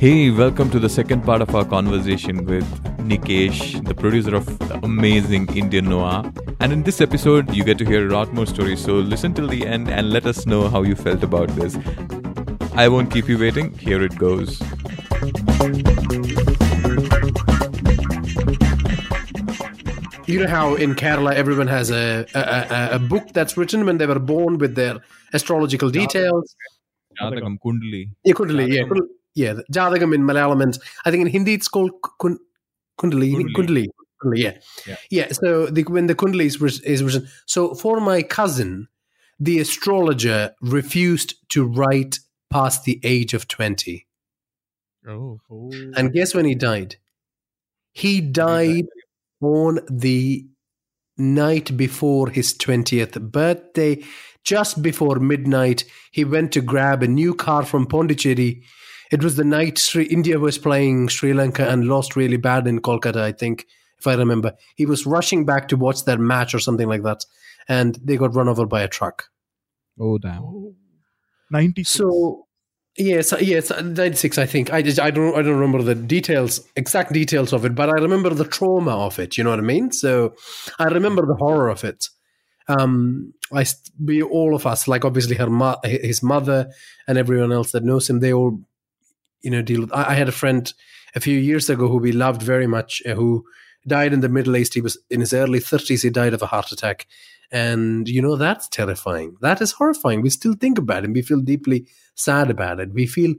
Hey, welcome to the second part of our conversation with Nikesh, the producer of the amazing Indian Noir. And in this episode, you get to hear a lot more stories. So listen till the end and let us know how you felt about this. I won't keep you waiting. Here it goes. You know how in Kerala everyone has a, a, a, a book that's written when they were born with their astrological details. Jatagam Kundali. Yeah, Kundali, yeah. Yeah, the Jatagam in Malayalam and I think in Hindi it's called kun, Kundali. Kundali. Kundali. Yeah. Yeah. Yeah, so the, when the Kundali is, is written. So for my cousin, the astrologer refused to write past the age of 20. Oh. And guess when he died? He died on the night before his 20th birthday. Just before midnight, he went to grab a new car from Pondicherry. It was the night Sri India was playing Sri Lanka and lost really bad in Kolkata, I think, if I remember. He was rushing back to watch that match or something like that, and they got run over by a truck. Oh, damn. Ninety. So yes, yes, ninety six. I think I just I don't I don't remember the details, exact details of it, but I remember the trauma of it. You know what I mean? So I remember the horror of it. Um, I st- we all of us, like obviously her mo- his mother and everyone else that knows him, they all you know deal with. I, I had a friend a few years ago who we loved very much, uh, who died in the Middle East. He was in his early thirties. He died of a heart attack. And you know that's terrifying. That is horrifying. We still think about it. We feel deeply sad about it. We feel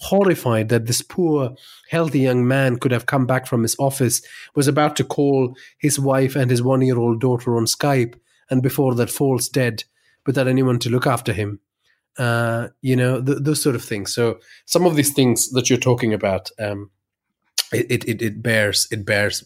horrified that this poor, healthy young man could have come back from his office, was about to call his wife and his one year old daughter on Skype, and before that falls dead without anyone to look after him. Uh, you know, th- those sort of things. So some of these things that you're talking about, um, it, it, it bears it bears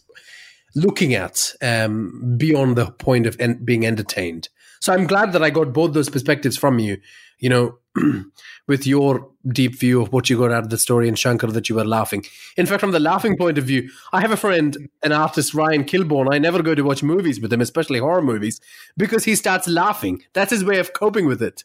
looking at um, beyond the point of en- being entertained. So I'm glad that I got both those perspectives from you. You know, with your deep view of what you got out of the story, and Shankar that you were laughing. In fact, from the laughing point of view, I have a friend, an artist, Ryan Kilborn. I never go to watch movies with him, especially horror movies, because he starts laughing. That's his way of coping with it.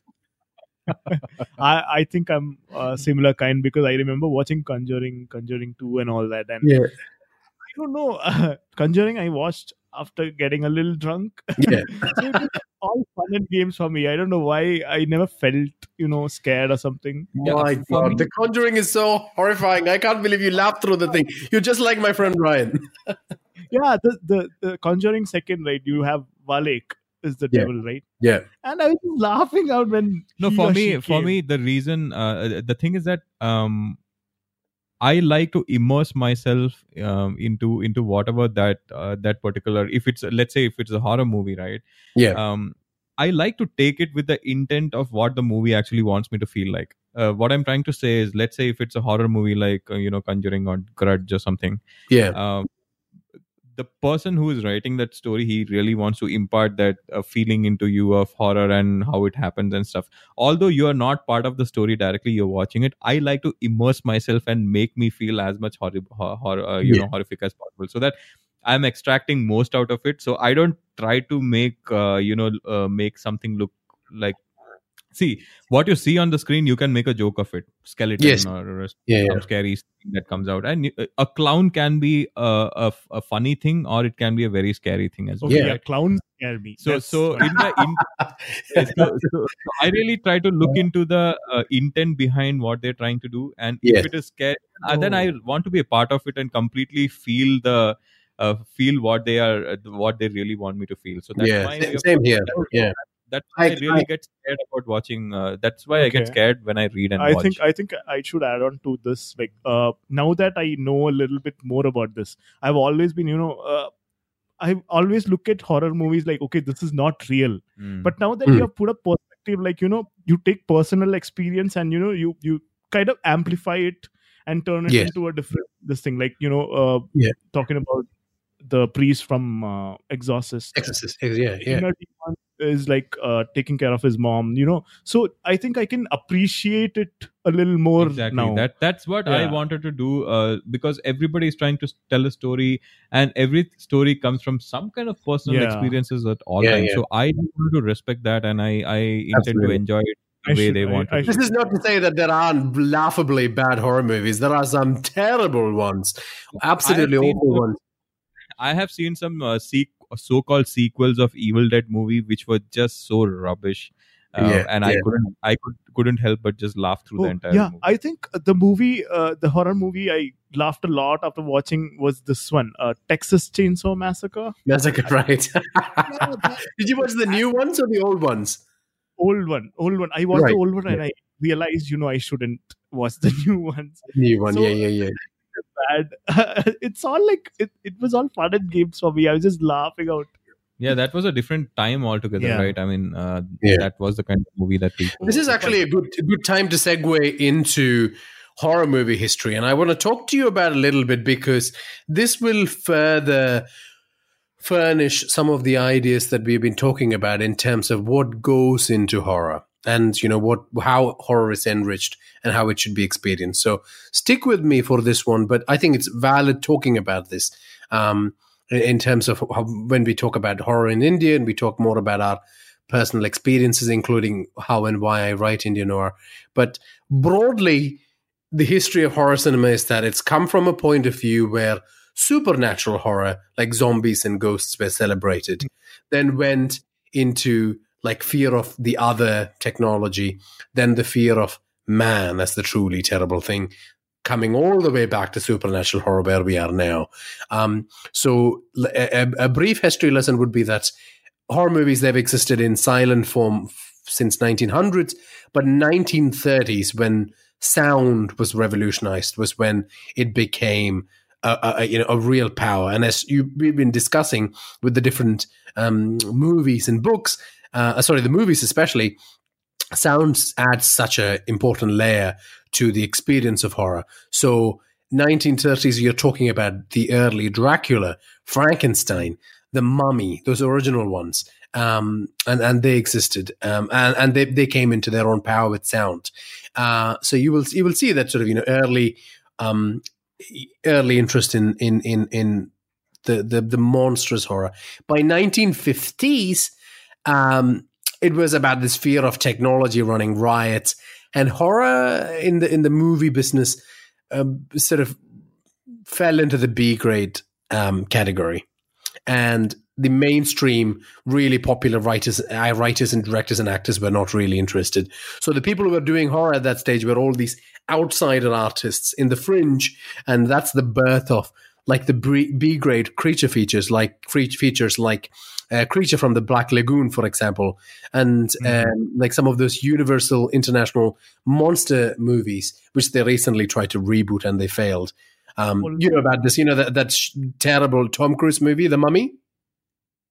I, I think I'm a similar kind because I remember watching Conjuring, Conjuring 2 and all that. And Yeah, I don't know, uh, Conjuring I watched after getting a little drunk. yeah. so it was all fun and games for me. I don't know why I never felt, you know, scared or something. My for me- God, The Conjuring is so horrifying. I can't believe you laughed through the thing. You're just like my friend Ryan. Yeah, the, the, the Conjuring second, right? You have Valak is the Yeah. devil, right? Yeah, And I was laughing out when No, he for or me, she for came. me, the reason, uh, the thing is that um, I like to immerse myself um, into into whatever that uh, that particular. If it's let's say if it's a horror movie, right? yeah, um, I like to take it with the intent of what the movie actually wants me to feel like. Uh, what I'm trying to say is, let's say if it's a horror movie like uh, you know Conjuring or Grudge or something, yeah, um, the person who is writing that story, he really wants to impart that uh, feeling into you of horror and how it happens and stuff. Although you are not part of the story directly, you're watching it. I like to immerse myself and make me feel as much horror, uh, you Yeah. know, horrific as possible, so that I'm extracting most out of it. So I don't try to make uh, you know uh, make something look like. See what you see on the screen. You can make a joke of it, skeleton Yes. or a yeah, some scary thing that comes out and uh, a clown can be a, a, a funny thing or it can be a very scary thing as well Okay, Yeah. yeah. clowns scare me. so That's so in the in, so, so, so i really try to look into the uh, intent behind what they're trying to do and Yes. if it is scary uh, then i want to be a part of it and completely feel the uh, feel what they are uh, what they really want me to feel so that's yeah. my Same, same here. Yeah, that's why I, I- really I- get scared about watching uh, that's why i get scared when i read and I watch think I think I should add on to this. Like uh, now that I know a little bit more about this, I've always been, you know, uh, I always look at horror movies like, okay, this is not real. Mm. But now that Mm. you have put a perspective, like you know, you take personal experience and you know, you you kind of amplify it and turn it Yes. into a different this thing. Like you know, uh, Yeah. talking about the priest from uh, Exorcist. Exorcist. Yeah, yeah. Inner demon is like uh, taking care of his mom you know so i think i can appreciate it a little more exactly now that that's what i wanted to do uh, because everybody is trying to tell a story and every story comes from some kind of personal Yeah. experiences at all Yeah, times yeah. so i want to respect that and i i intend Absolutely. to enjoy it I way should- they I- want I to. This is not to say that there aren't laughably bad horror movies. There are some terrible ones, absolutely I have seen awful some- ones. I have seen some uh, sequ- so-called sequels of Evil Dead movie which were just so rubbish, uh, Yeah, and I couldn't, I could, couldn't help but just laugh through the Oh, entire yeah, movie. I think the movie, uh, the horror movie, I laughed a lot after watching was this one, uh, Texas Chainsaw Massacre. Massacre, right? Did you watch the new ones or the old ones? Old one, old one. I watched Right, the old one and I realized, you know, I shouldn't watch the new ones. New one, So- yeah, yeah, yeah. Bad. it's all like it, it was all fun and games for me. I was just laughing out. Yeah, that was a different time altogether, Yeah. right? I mean, uh, Yeah. that was the kind of movie that we. This is actually a good a good time to segue into horror movie history, and I want to talk to you about it a little bit because this will further furnish some of the ideas that we've been talking about in terms of what goes into horror and you know what how horror is enriched and how it should be experienced. So stick with me for this one but i think it's valid talking about this um, in- terms of how, when we talk about horror in india and we talk more about our personal experiences including how and why i write indian horror but broadly the history of horror cinema is that it's come from a point of view where supernatural horror like zombies and ghosts were celebrated then went into like fear of the other technology then the fear of man. As the truly terrible thing. Coming all the way back to supernatural horror where we are now. Um, so a brief history lesson would be that horror movies they've existed in silent form since 1900s but 1930s when sound was revolutionized was when it became a, a, a, you know a real power. And as you we've been discussing with the different um, movies and books uh, sorry the movies especially sound adds such an important layer to the experience of horror. So 1930s you're talking about the early dracula frankenstein the mummy those original ones um, and and they existed um, and and they, they came into their own power with sound. Uh, so you will you will see that sort of you know early um, early interest in in in in the the, the monstrous horror. By 1950s um, it was about this fear of technology running riot and horror in the in the movie business um, sort of fell into the B grade um, category. And the mainstream really popular writers uh, writers and directors and actors were not really interested. So the people who were doing horror at that stage were all these outsider artists in the fringe. And that's the birth of like the B grade creature features like features like uh, creature from the black lagoon for example and Mhm. um, like some of those universal international monster movies which they recently tried to reboot and they failed um, Well- you know about this you know that, that sh- terrible tom cruise movie the mummy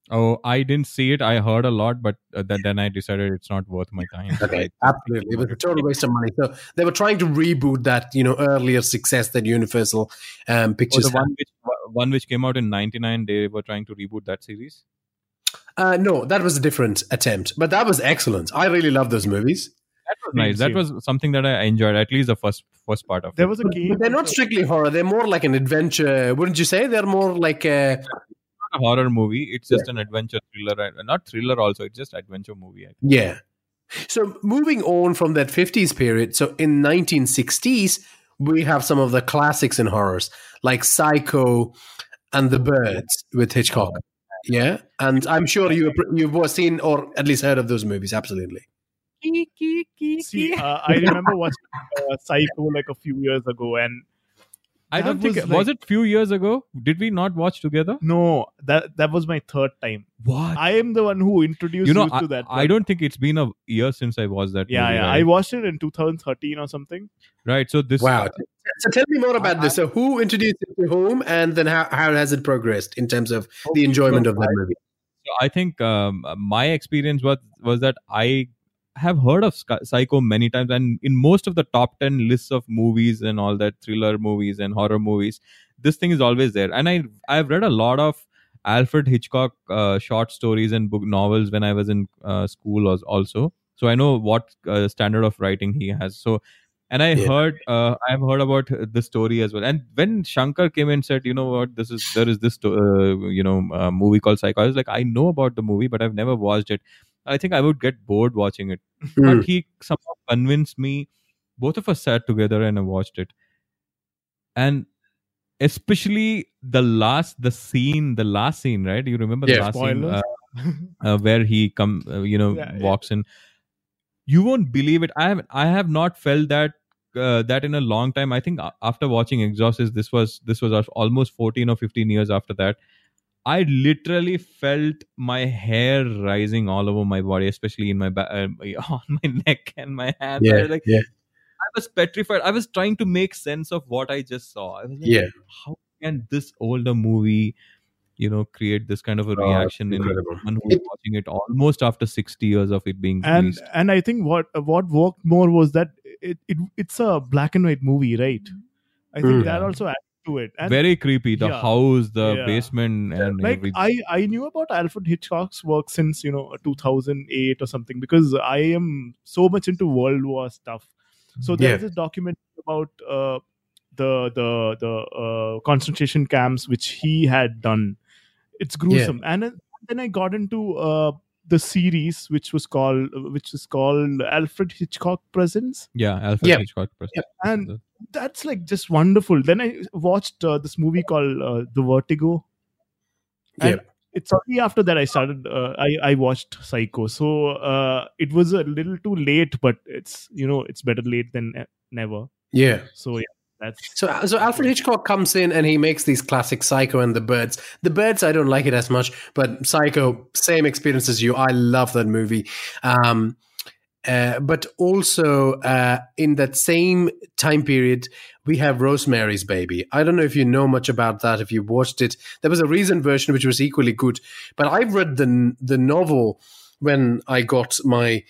Oh, I didn't see it. I heard a lot, but uh, then then I decided it's not worth my time. Okay, absolutely. It was a total waste of money. So they were trying to reboot that, you know, earlier success that Universal um, Oh, Pictures the had. one which one which came out in '99, they were trying to reboot that series. Uh, no, that was a different attempt, but that was excellent. I really love those movies. That was nice. That was something that I enjoyed. At least the first first part of There it. was a But, game. but they're not strictly horror. They're more like an adventure, wouldn't you say? They're more like a, not a horror movie. It's just an adventure thriller. Not thriller also. It's just adventure movie. I think. yeah. So moving on from that 50s period, so in 1960s, we have some of the classics in horrors, like Psycho and The Birds with Hitchcock. Yeah, and I'm sure you you've seen or at least heard of those movies. Absolutely. See, uh, I remember watching uh, Psycho like a few years ago, and I don't think was was, like- it few years ago. Did we not watch together? no, that that was my third time. What? I am the one who introduced you know, you I, to that. I don't think it's been a year since I watched that. Yeah, movie, yeah. right? I watched it in 2013 or something. right. So this. Wow. So tell me more about I- this. So who introduced it to whom, and then how, how has it progressed in terms of the enjoyment of that movie? So I think um, my experience was was that I have heard of Psycho many times, and in most of the top ten lists of movies and all that thriller movies and horror movies, this thing is always there. And I I've read a lot of Alfred Hitchcock uh, short stories and book novels when I was in uh, school as- also. So I know what uh, standard of writing he has. So. And I Yeah. heard, uh, I've heard about the story as well. And when Shankar came and said, you know what, this is there is this, uh, you know, uh, movie called Psycho. I was like, I know about the movie, but I've never watched it. I think I would get bored watching it. Mm. But he somehow convinced me. Both of us sat together and I watched it. And especially the last, the scene, the last scene, right? You remember the Yeah. last scene Spoilers. uh, uh, where he come, uh, you know, yeah. walks in. You won't believe it. I have, I have not felt that uh, that in a long time. I think after watching Exorcist, this was this was almost fourteen or fifteen years after that. I literally felt my hair rising all over my body, especially in my ba- uh, on my neck and my hands. I yeah, was like, yeah, I was petrified. I was trying to make sense of what I just saw. I was like, yeah. how can this older movie, you know, create this kind of a reaction in incredible. someone who is watching it almost after sixty years of it being and released? and I think what what worked more was that it, it it's a black and white movie, right? I think Mm. that also adds to it. And Very creepy. The yeah, house, the yeah. basement, and like everything. I I knew about Alfred Hitchcock's work since you know 2008 or something because I am so much into World War stuff. So Yeah. there's this documentary about uh, the the the uh, concentration camps which he had done. It's gruesome, and then- then I got into uh, the series which was called which is called Alfred Hitchcock Presents, yeah, Alfred Yeah. Hitchcock. person. and that's like just wonderful. Then I watched uh, this movie called uh, The Vertigo. And it's only after that I started. Uh, I I watched Psycho, so uh, it was a little too late, but it's you know it's better late than ne- never. yeah. So yeah, that's So, so Alfred Hitchcock comes in and he makes these classic Psycho and the Birds. The Birds, I don't like it as much, but Psycho, same experience as you. I love that movie. Um, uh, but also uh, in that same time period, we have Rosemary's Baby. I don't know if you know much about that. If you watched it, there was a recent version which was equally good. But I've read the the novel when I got my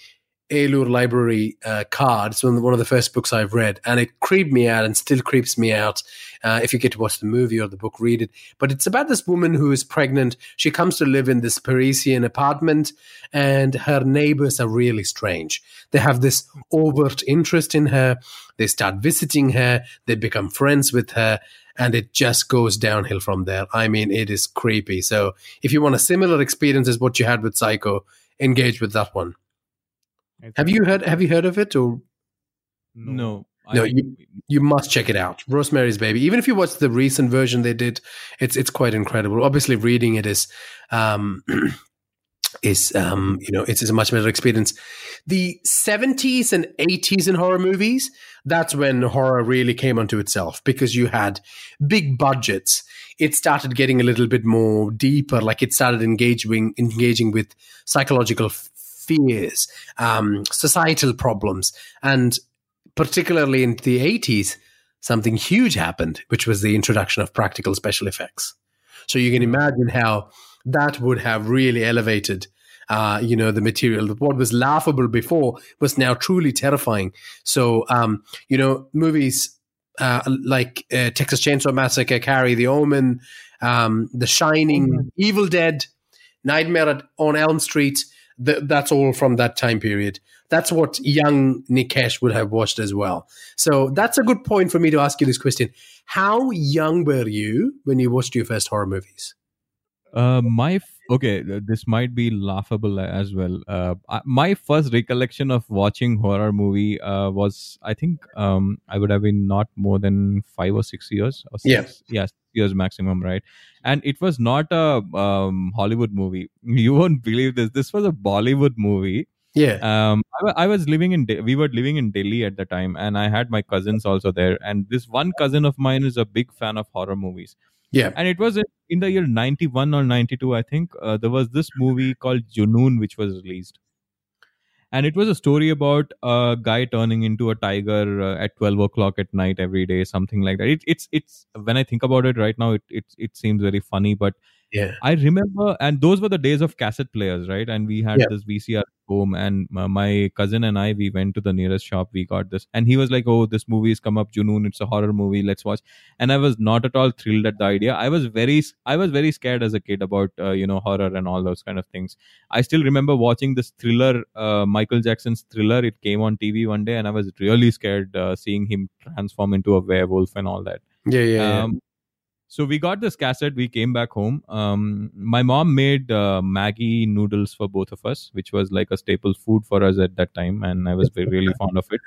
Aylur Library uh, card. It's one of, the, one of the first books I've read, and it creeped me out and still creeps me out. Uh, if you get to watch the movie or the book, read it. But it's about this woman who is pregnant. She comes to live in this Parisian apartment, and her neighbors are really strange. They have this overt interest in her. They start visiting her. They become friends with her. And it just goes downhill from there. I mean, it is creepy. So, if you want a similar experience as what you had with Psycho, engage with that one. I Have you heard? Have you heard of it? Or No, No, I- you- you must check it out. Rosemary's Baby. Even if you watch the recent version they did, it's it's quite incredible. Obviously, reading it is um, is um, you know it's, it's a much better experience. The seventies and eighties in horror movies, that's when horror really came onto itself because you had big budgets. It started getting a little bit more deeper, like it started engaging engaging with psychological f- fears, um, societal problems, and particularly in the 80s, something huge happened, which was the introduction of practical special effects. So you can imagine how that would have really elevated, uh, you know, the material. What was laughable before was now truly terrifying. So, um, you know, movies uh, like uh, Texas Chainsaw Massacre, Carrie, The Omen, um, The Shining, Evil Dead, Nightmare on Elm Street. Th- that's all from that time period. That's what young Nikesh would have watched as well. So that's a good point for me to ask you this question. How young were you when you watched your first horror movies? Uh, my okay, this might be laughable as well. Uh, my first recollection of watching horror movie uh, was, I think, um, I would have been not more than five or six years. Or six, yeah, six years maximum, right? And it was not a um, Hollywood movie. You won't believe this. This was a Bollywood movie. Yeah. um I, I was living in De- we were living in delhi at the time and i had my cousins also there and this one cousin of mine is a big fan of horror movies Yeah. and it was in, the year 91 or 92 i think uh, there was this movie called junoon which was released and it was a story about a guy turning into a tiger uh, at 12 o'clock at night every day something like that it, it's it's when i think about it right now it, it it seems very funny but Yeah. I remember, and those were the days of cassette players, right? And we had Yeah. this VCR home, and my, cousin and I, we went to the nearest shop. We got this, and he was like, "Oh, this movie has come up, Junoon. It's a horror movie. Let's watch." And I was not at all thrilled at the idea. I was very, I was very scared as a kid about, uh, you know, horror and all those kind of things. I still remember watching this thriller, uh, Michael Jackson's Thriller. It came on TV one day, and I was really scared uh, seeing him transform into a werewolf and all that. Yeah. Yeah. yeah. So we got this cassette. We came back home. Um, my mom made uh, Maggi noodles for both of us, which was like a staple food for us at that time, and I was really fond of it.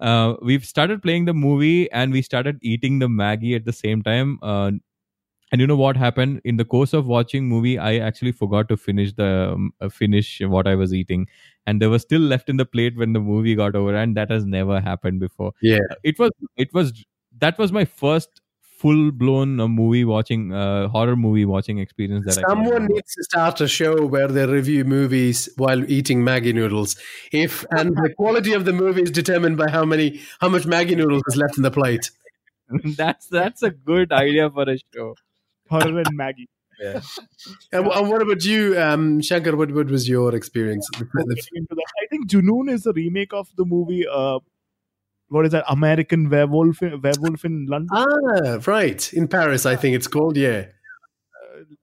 Uh, we've started playing the movie, and we started eating the Maggi at the same time. Uh, and you know what happened in the course of watching movie? I actually forgot to finish the um, uh, finish what I was eating, and there was still left in the plate when the movie got over, and that has never happened before Yeah. it was it was that was my first full blown uh, movie watching uh, horror movie watching experience that Someone remember. needs to start a show where they review movies while eating Maggi noodles. If and the quality of the movie is determined by how many how much Maggi noodles is left in the plate. that's that's a good idea for a show Horror and Maggi. And, wh- and what about you, um, Shankar? What, what was your experience? Getting into that, I think Junoon is a remake of the movie. Uh, what is that? American Werewolf, Werewolf in London. ah, right. In Paris, I think it's called. Yeah.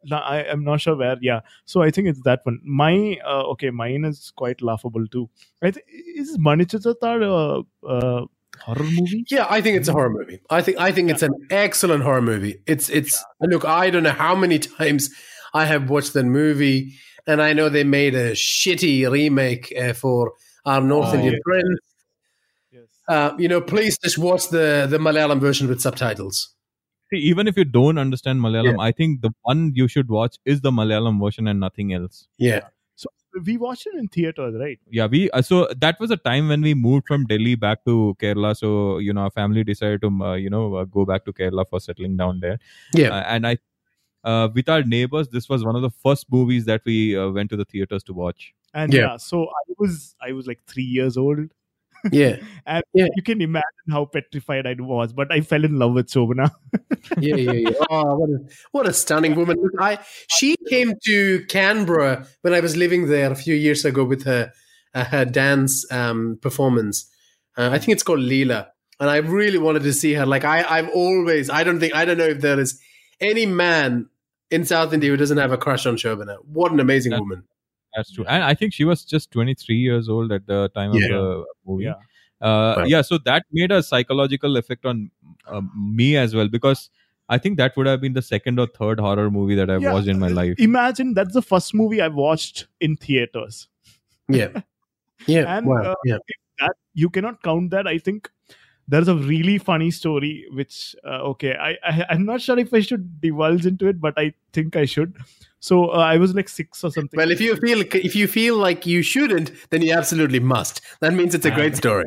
No, I am not sure where. Yeah, so I think it's that one. My uh, okay, mine is quite laughable too. I think is Manichitrathazhu a uh, horror movie? Yeah, I think it's a horror movie. I think I think it's an excellent horror movie. It's it's look, I don't know how many times I have watched that movie, and I know they made a shitty remake uh, for our North Oh, Indian yeah. friends. Yes. Uh, you know, please just watch the the Malayalam version with subtitles. See, even if you don't understand malayalam i think the one you should watch is the malayalam version and nothing else Yeah, So we watched it in theaters, right? yeah we uh, so that was a time when we moved from delhi back to kerala so you know our family decided to uh, you know uh, go back to kerala for settling down there yeah. Uh, and I, uh, with our neighbors, this was one of the first movies that we uh, went to the theaters to watch. And Yeah. yeah. so I was I was like three years old. Yeah, And Yeah. you can imagine how petrified I was, but I fell in love with Shobana. yeah, yeah, yeah. Oh, what a, what a stunning woman! Look, I she came to Canberra when I was living there a few years ago with her uh, her dance um, performance. Uh, I think it's called Leela, and I really wanted to see her. Like I, I've always, I don't think, I don't know if there is any man in South India who doesn't have a crush on Shobana. What an amazing That- woman! That's true. And I think she was just 23 years old at the time Yeah. of the movie. Yeah. Uh, Right. Yeah, so that made a psychological effect on um, me as well because I think that would have been the second or third horror movie that I've Yeah. watched in my life. Imagine that's the first movie I watched in theaters. Yeah, yeah, And, wow, uh, yeah. that you cannot count that i think there's a really funny story which uh, okay I, I i'm not sure if i should divulge into it but i think i should so uh, i was like six or something Well, if you feel if you feel like you shouldn't, then you absolutely must. That means it's a great story.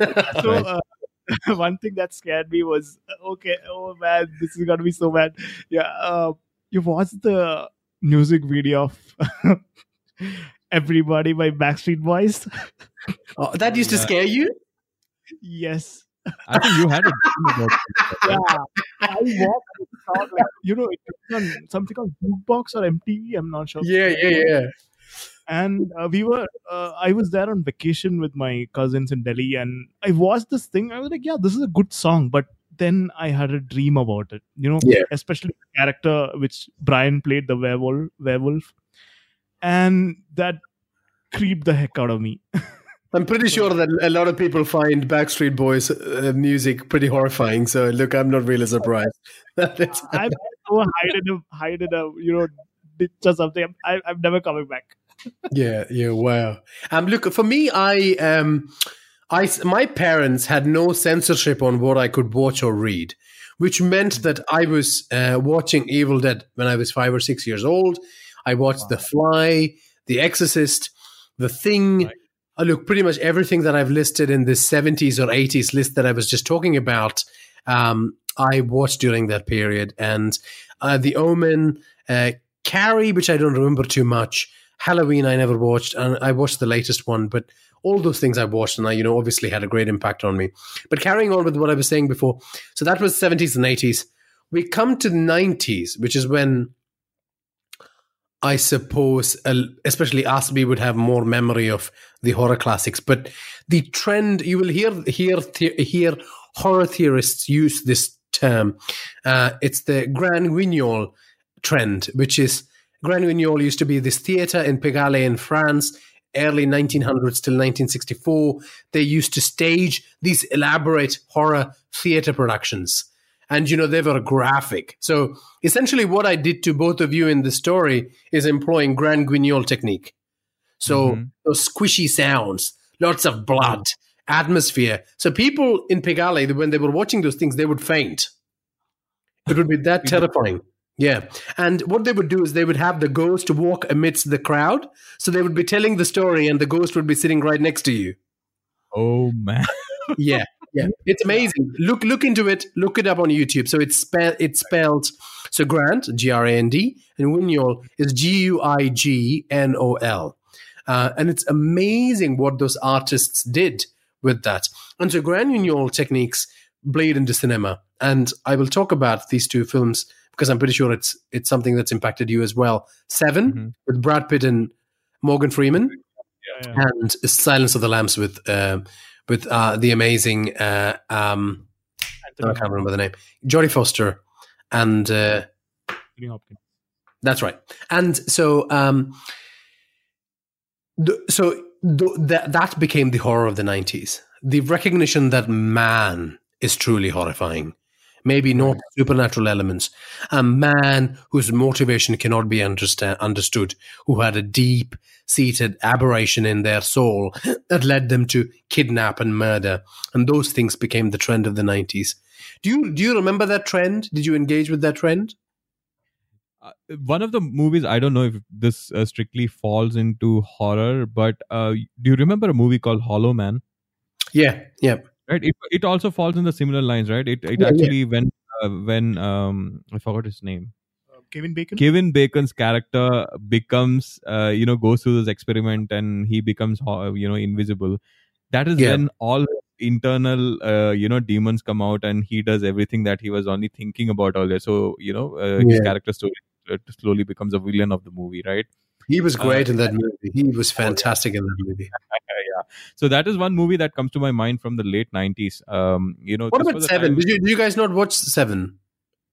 so uh, one thing that scared me was okay oh man this is gonna be so bad yeah uh, you watched the music video of everybody by backstreet boys Oh, that used to scare you. yes I think you had a dream about it. yeah i walked and saw like, you know it was on something called jukebox or mtv i'm not sure Yeah, yeah, yeah. and uh, we were uh, i was there on vacation with my cousins in delhi and i watched this thing i was like yeah this is a good song but then i had a dream about it you know Yeah. especially the character which brian played the werewolf werewolf and that creeped the heck out of me I'm pretty sure that a lot of people find Backstreet Boys uh, music pretty horrifying. So, look, I'm not really surprised. I'm so hide in a hide in a you know ditch or something I, i'm never coming back yeah, yeah, wow. Um, look, for me, I, um, I, my parents had no censorship on what I could watch or read, which meant that I was uh, watching Evil Dead when I was five or six years old. I watched The Fly, The Exorcist, The Thing. Right. Uh, look, pretty much everything that I've listed in the 70s or 80s list that I was just talking about, um, I watched during that period. And uh, The Omen, uh, Carrie, which I don't remember too much. Halloween, I never watched, and I watched the latest one, but all those things I watched, and I, you know, obviously had a great impact on me. But carrying on with what I was saying before, so that was 70s and 80s. We come to the 90s, which is when I suppose, especially us, we would have more memory of the horror classics. But the trend, you will hear hear hear horror theorists use this term. Uh, it's the Grand Guignol trend, which is Grand Guignol used to be this theater in Pigalle in France, early 1900s till 1964. They used to stage these elaborate horror theater productions. And you know they were graphic. So essentially, what I did to both of you in the story is employing Grand Guignol technique. So Mhm. those squishy sounds, lots of blood, atmosphere. So people in Pigalle, when they were watching those things, they would faint. It would be that terrifying. Yeah. And what they would do is they would have the ghost walk amidst the crowd. So they would be telling the story and the ghost would be sitting right next to you. Oh man. Yeah. Yeah. It's amazing. Look look into it. Look it up on YouTube. So it's spelled it's spelled so Grand, G R A N D, and Guignol is G U I G N O L. Uh, and it's amazing what those artists did with that. And so Grand Guignol techniques blade into cinema. And I will talk about these two films because I'm pretty sure it's it's something that's impacted you as well. 7 Mhm. with Brad Pitt and Morgan Freeman, Yeah, yeah. and Silence of the Lambs with uh, with uh, the amazing uh, um, I can't remember the name, Jodie Foster, and uh, Anthony Hopkins. that's right. And so, um, th- so th- that that became the horror of the nineties. The recognition that man is truly horrifying. Maybe not supernatural elements. A man whose motivation cannot be understand, understood, who had a deep seated aberration in their soul that led them to kidnap and murder. And those things became the trend of the 90s. Do you, do you remember that trend? Did you engage with that trend? Uh, one of the movies i don't know if this uh, strictly falls into horror but uh, do you remember a movie called hollow man Yeah, yeah. Right? It, it also falls in the similar lines right? It, it Yeah, yeah. actually when uh, when um i forgot his name. Uh, Kevin Bacon. kevin bacon's character becomes uh, you know goes through this experiment and he becomes you know invisible. That is Yeah. when all internal uh, you know demons come out and he does everything that he was only thinking about earlier so you know uh, his character story uh, slowly becomes a villain of the movie right He was Uh, great in that movie. He was fantastic in that movie. yeah. So that is one movie that comes to my mind from the late nineties. Um, you know, What about Seven? Did you, did you guys not watch Seven?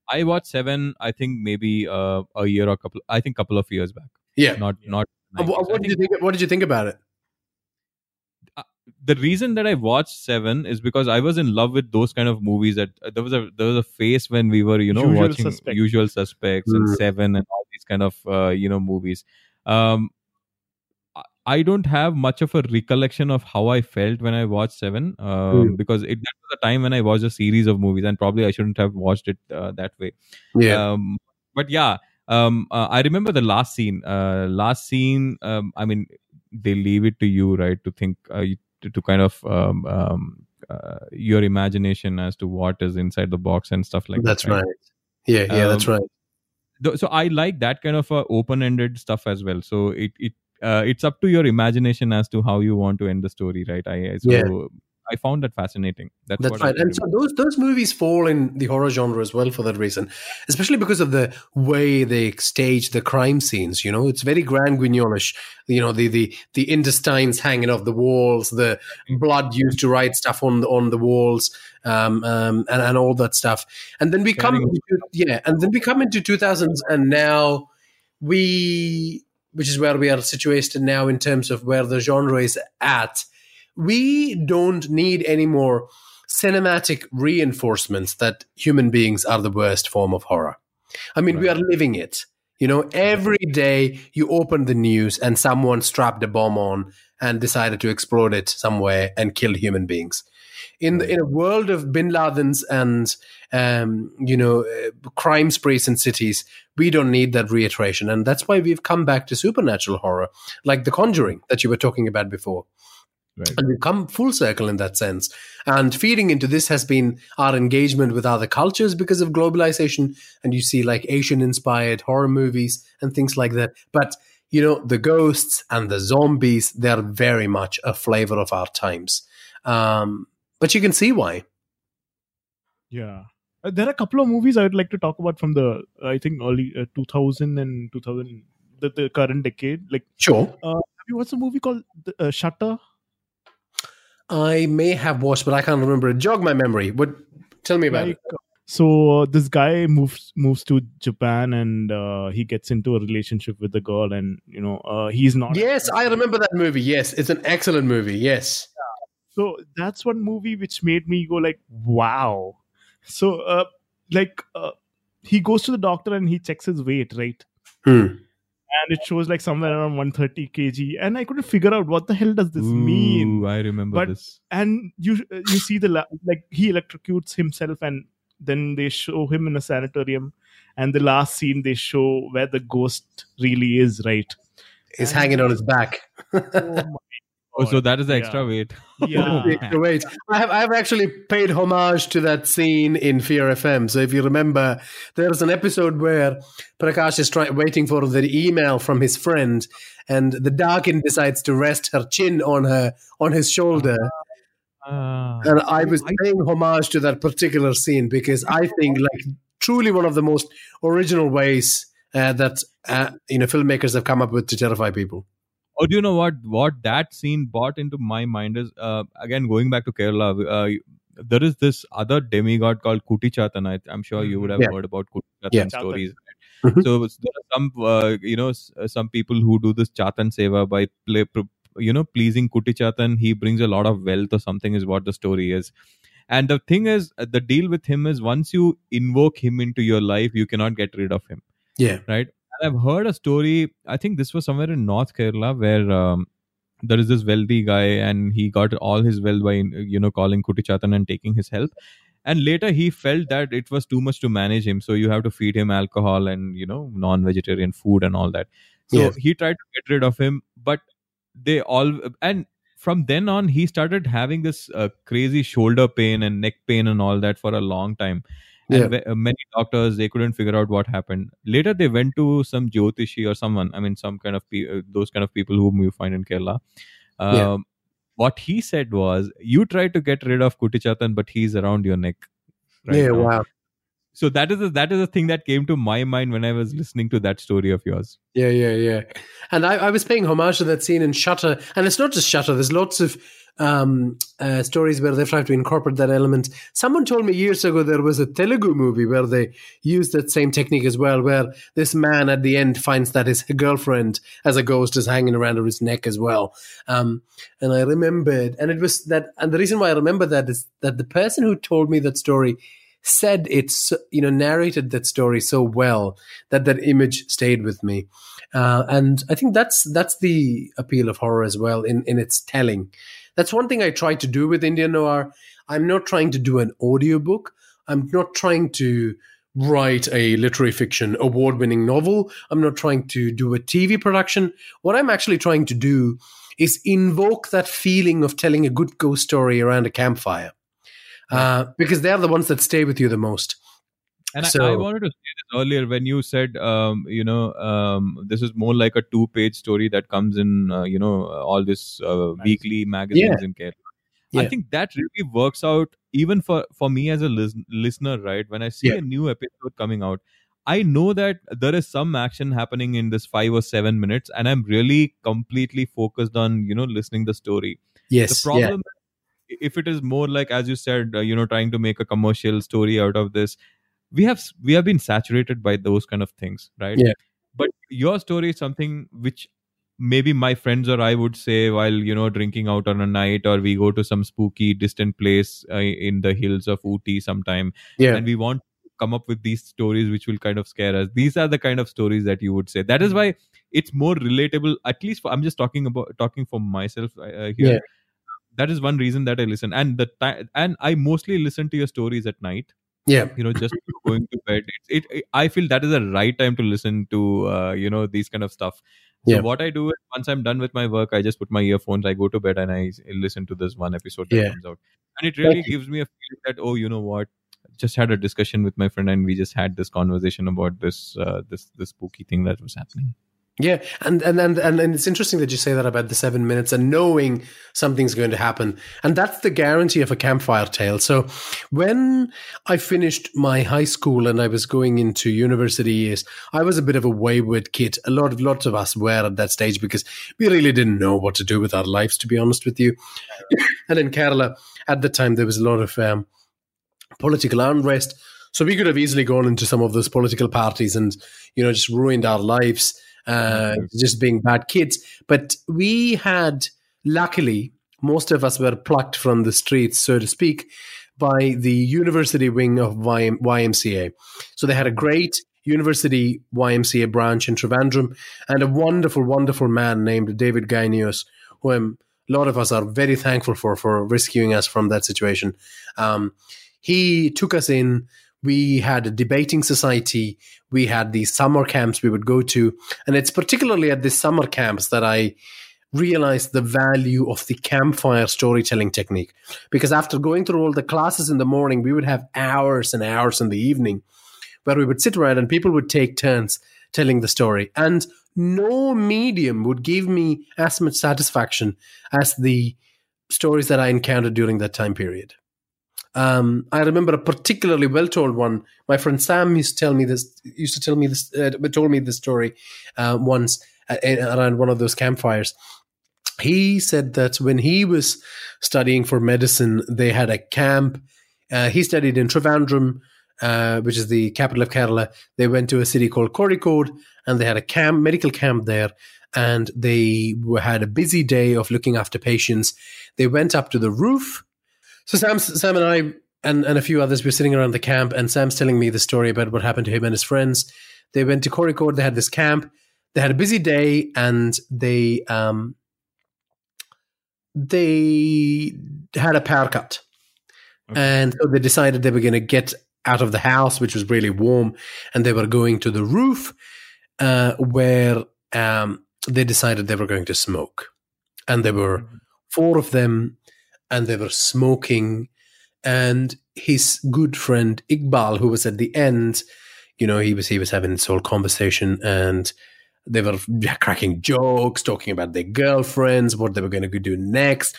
I watched Seven. I think maybe uh, a year or couple. I think couple of years back. Yeah. Not not. Uh, What, did you think think? What did you think about it? the reason that I watched Seven is because I was in love with those kind of movies. That uh, there was a there was a phase when we were you know Usual watching Suspects. Usual Suspects and Mm. Seven and all these kind of uh, you know movies. Um, I- don't have much of a recollection of how I felt when I watched Seven, um, Mm. because it that was a time when I watched a series of movies, and probably I shouldn't have watched it uh, that way. Yeah. Um, but yeah, um, uh, I remember the last scene. Uh, last scene. Um, I mean, they leave it to you, right, to think, uh, to, to kind of um, um, uh, your imagination as to what is inside the box and stuff like that's that. That's right. Yeah, yeah, that's right. So I like that kind of uh, open-ended stuff as well. So it it uh, it's up to your imagination as to how you want to end the story, right? I- so Yeah. I found that fascinating. That's, That's right. And so those those movies fall in the horror genre as well for that reason, especially because of the way they stage the crime scenes. You know, it's very Grand Guignolish. You know, the the the intestines hanging off the walls, the blood used to write stuff on the on the walls, um, um, and and all that stuff. And then we come, into, yeah, and then we come into two thousands, and now we, which is where we are situated now in terms of where the genre is at we don't need any more cinematic reinforcements that human beings are the worst form of horror. I mean, we are living it. You know, every day you open the news and someone strapped a bomb on and decided to explode it somewhere and killed human beings. In the, in a world of Bin Ladens and um, you know uh, crime sprees in cities, we don't need that reiteration, and that's why we've come back to supernatural horror, like The Conjuring that you were talking about before. Right. And we've come full circle in that sense. And feeding into this has been our engagement with other cultures because of globalization. And you see like Asian inspired horror movies and things like that. But, you know, the ghosts and the zombies, they're very much a flavor of our times. Um, but you can see why. Yeah. Uh, there are a couple of movies I would like to talk about from the, I think, early uh, 2000 and 2000, the, the current decade. Like, Sure. have you watched a movie called uh, Shutter? I may have watched, but I can't remember it. Jog my memory. What? Tell me about Like, it. so uh, this guy moves moves to Japan and uh, he gets into a relationship with the girl, and you know uh, he's not. Yes, I remember that movie. Yes, it's an excellent movie. Yes. So that's one movie which made me go like, wow. So uh, like uh, he goes to the doctor and he checks his weight, right? Hmm. And it shows like somewhere around 130 kg, and I couldn't figure out what the hell does this mean. I remember But- this. And you you see the like he electrocutes himself, and then they show him in a sanitarium, and the last scene they show where the ghost really is, right? is hanging on his back. Oh my Oh, so that is the Yeah. extra weight. Yeah. Wait, I have I have actually paid homage to that scene in Fear FM. So if you remember, there's an episode where Prakash is trying waiting for the email from his friend, and the Darkin decides to rest her chin on her on his shoulder. Ah. And I was paying homage to that particular scene because I think like truly one of the most original ways uh, that uh, you know filmmakers have come up with to terrify people. Oh, do you know what? What that scene brought into my mind is uh, again going back to Kerala. Uh, there is this other demigod called Kuti Chatan. I, I'm sure you would have Yeah. heard about Kuti Chatan Yeah. stories. Mhm. So there are some, uh, you know, uh, some people who do this Chatan seva by play, you know, pleasing Kuti Chatan. He brings a lot of wealth or something is what the story is. And the thing is, uh, the deal with him is once you invoke him into your life, you cannot get rid of him Yeah, right? And I've heard a story. I think this was somewhere in North Kerala where um, there is this wealthy guy, and he got all his wealth by you know calling Kutichatan and taking his help. And later he felt that it was too much to manage him, so you have to feed him alcohol and you know non-vegetarian food and all that. So Yeah. he tried to get rid of him, but they all and from then on he started having this uh, crazy shoulder pain and neck pain and all that for a long time and Yeah. uh, many doctors they couldn't figure out what happened later they went to some jyotishi or someone i mean some kind of pe- uh, those kind of people whom you find in kerala um, Yeah. what he said was you try to get rid of kutichatan but he's around your neck right yeah, now." wow. So that is a, that is the thing that came to my mind when i was listening to that story of yours Yeah, yeah, yeah. And I, I was paying homage to that scene in Shutter, and it's not just Shutter. There's lots of um, uh, stories where they've tried to incorporate that element. Someone told me years ago there was a Telugu movie where they used that same technique as well, where this man at the end finds that his girlfriend as a ghost is hanging around his neck as well. Um, and I remembered, and it was that, and the reason why I remember that is that the person who told me that story said it's you know narrated that story so well that that image stayed with me. Uh, and i think that's that's the appeal of horror as well in in its telling. That's one thing i try to do with indian noir. I'm not trying to do an audiobook. I'm not trying to write a literary fiction award winning novel. I'm not trying to do a tv production. What i'm actually trying to do is invoke that feeling of telling a good ghost story around a campfire uh, because they're the ones that stay with you the most. And I, So- I wanted to say this earlier when you said, um, you know, um, this is more like a two-page story that comes in, uh, you know, uh, all this uh, weekly magazines in Kerala. I think that really works out even for for me as a lis- listener, right? When I see Yeah. a new episode coming out, I know that there is some action happening in this five or seven minutes, and I'm really completely focused on, you know, listening the story. Yes. The problem if it is more like as you said uh, you know trying to make a commercial story out of this we have we have been saturated by those kind of things right? Yeah. but your story is something which maybe my friends or i would say while you know drinking out on a night or we go to some spooky distant place uh, in the hills of Ooty sometime yeah. and we want to come up with these stories which will kind of scare us. These are the kind of stories that you would say. That is why it's more relatable at least for, i'm just talking about talking for myself uh, uh, here. Yeah. That is one reason that i listen. And the ti- and i mostly listen to your stories at night. Yeah. You know just going to bed. It, it, it i feel that is the right time to listen to uh, you know these kind of stuff. So Yeah. what i do is once i'm done with my work i just put my earphones i go to bed and I listen to this one episode that Yeah. comes out. And it really gives me a feeling that oh you know what? Just had a discussion with my friend and we just had this conversation about this uh, this this spooky thing that was happening Yeah, and and, and and it's interesting that you say that about the seven minutes and knowing something's going to happen, and that's the guarantee of a campfire tale. So, when I finished my high school and I was going into university years, I was a bit of a wayward kid. A lot of lots of us were at that stage because we really didn't know what to do with our lives, to be honest with you. and in Kerala at the time, there was a lot of um, political unrest. So we could have easily gone into some of those political parties and, you know, just ruined our lives, uh, just being bad kids. But we had, luckily, most of us were plucked from the streets, so to speak. by the university wing of YM, YMCA. So they had a great university YMCA branch in Trivandrum and a wonderful, wonderful man named David Gainios, who I'm, a lot of us are very thankful for for rescuing us from that situation. Um, he took us in. We had a debating society. We had these summer camps we would go to, and it's particularly at these summer camps that I realized the value of the campfire storytelling technique. Because after going through all the classes in the morning, we would have hours and hours in the evening where we would sit around and people would take turns telling the story. And no medium would give me as much satisfaction as the stories that I encountered during that time period. Um, I remember a particularly well told one. My friend Sam used to tell me this. Used to tell me this. Uh, told me this story uh, once uh, around one of those campfires. He said that when he was studying for medicine, they had a camp. Uh, he studied in Trivandrum, uh, which is the capital of Kerala. They went to a city called Kozhikode, and they had a camp, medical camp there. And they had a busy day of looking after patients. They went up to the roof. So Sam, Sam and I and, and a few others were sitting around the camp, and Sam's telling me the story about what happened to him and his friends. They went to Kozhikode. They had this camp. They had a busy day, and they um, they had a power cut. Okay. And so they decided they were going to get out of the house, which was really warm, and they were going to the roof uh, where um, they decided they were going to smoke. And there were mm-hmm. four of them, and they were smoking. And his good friend Iqbal, who was at the end, you know, he was he was having this whole conversation, and they were cracking jokes, talking about their girlfriends, what they were going to do next.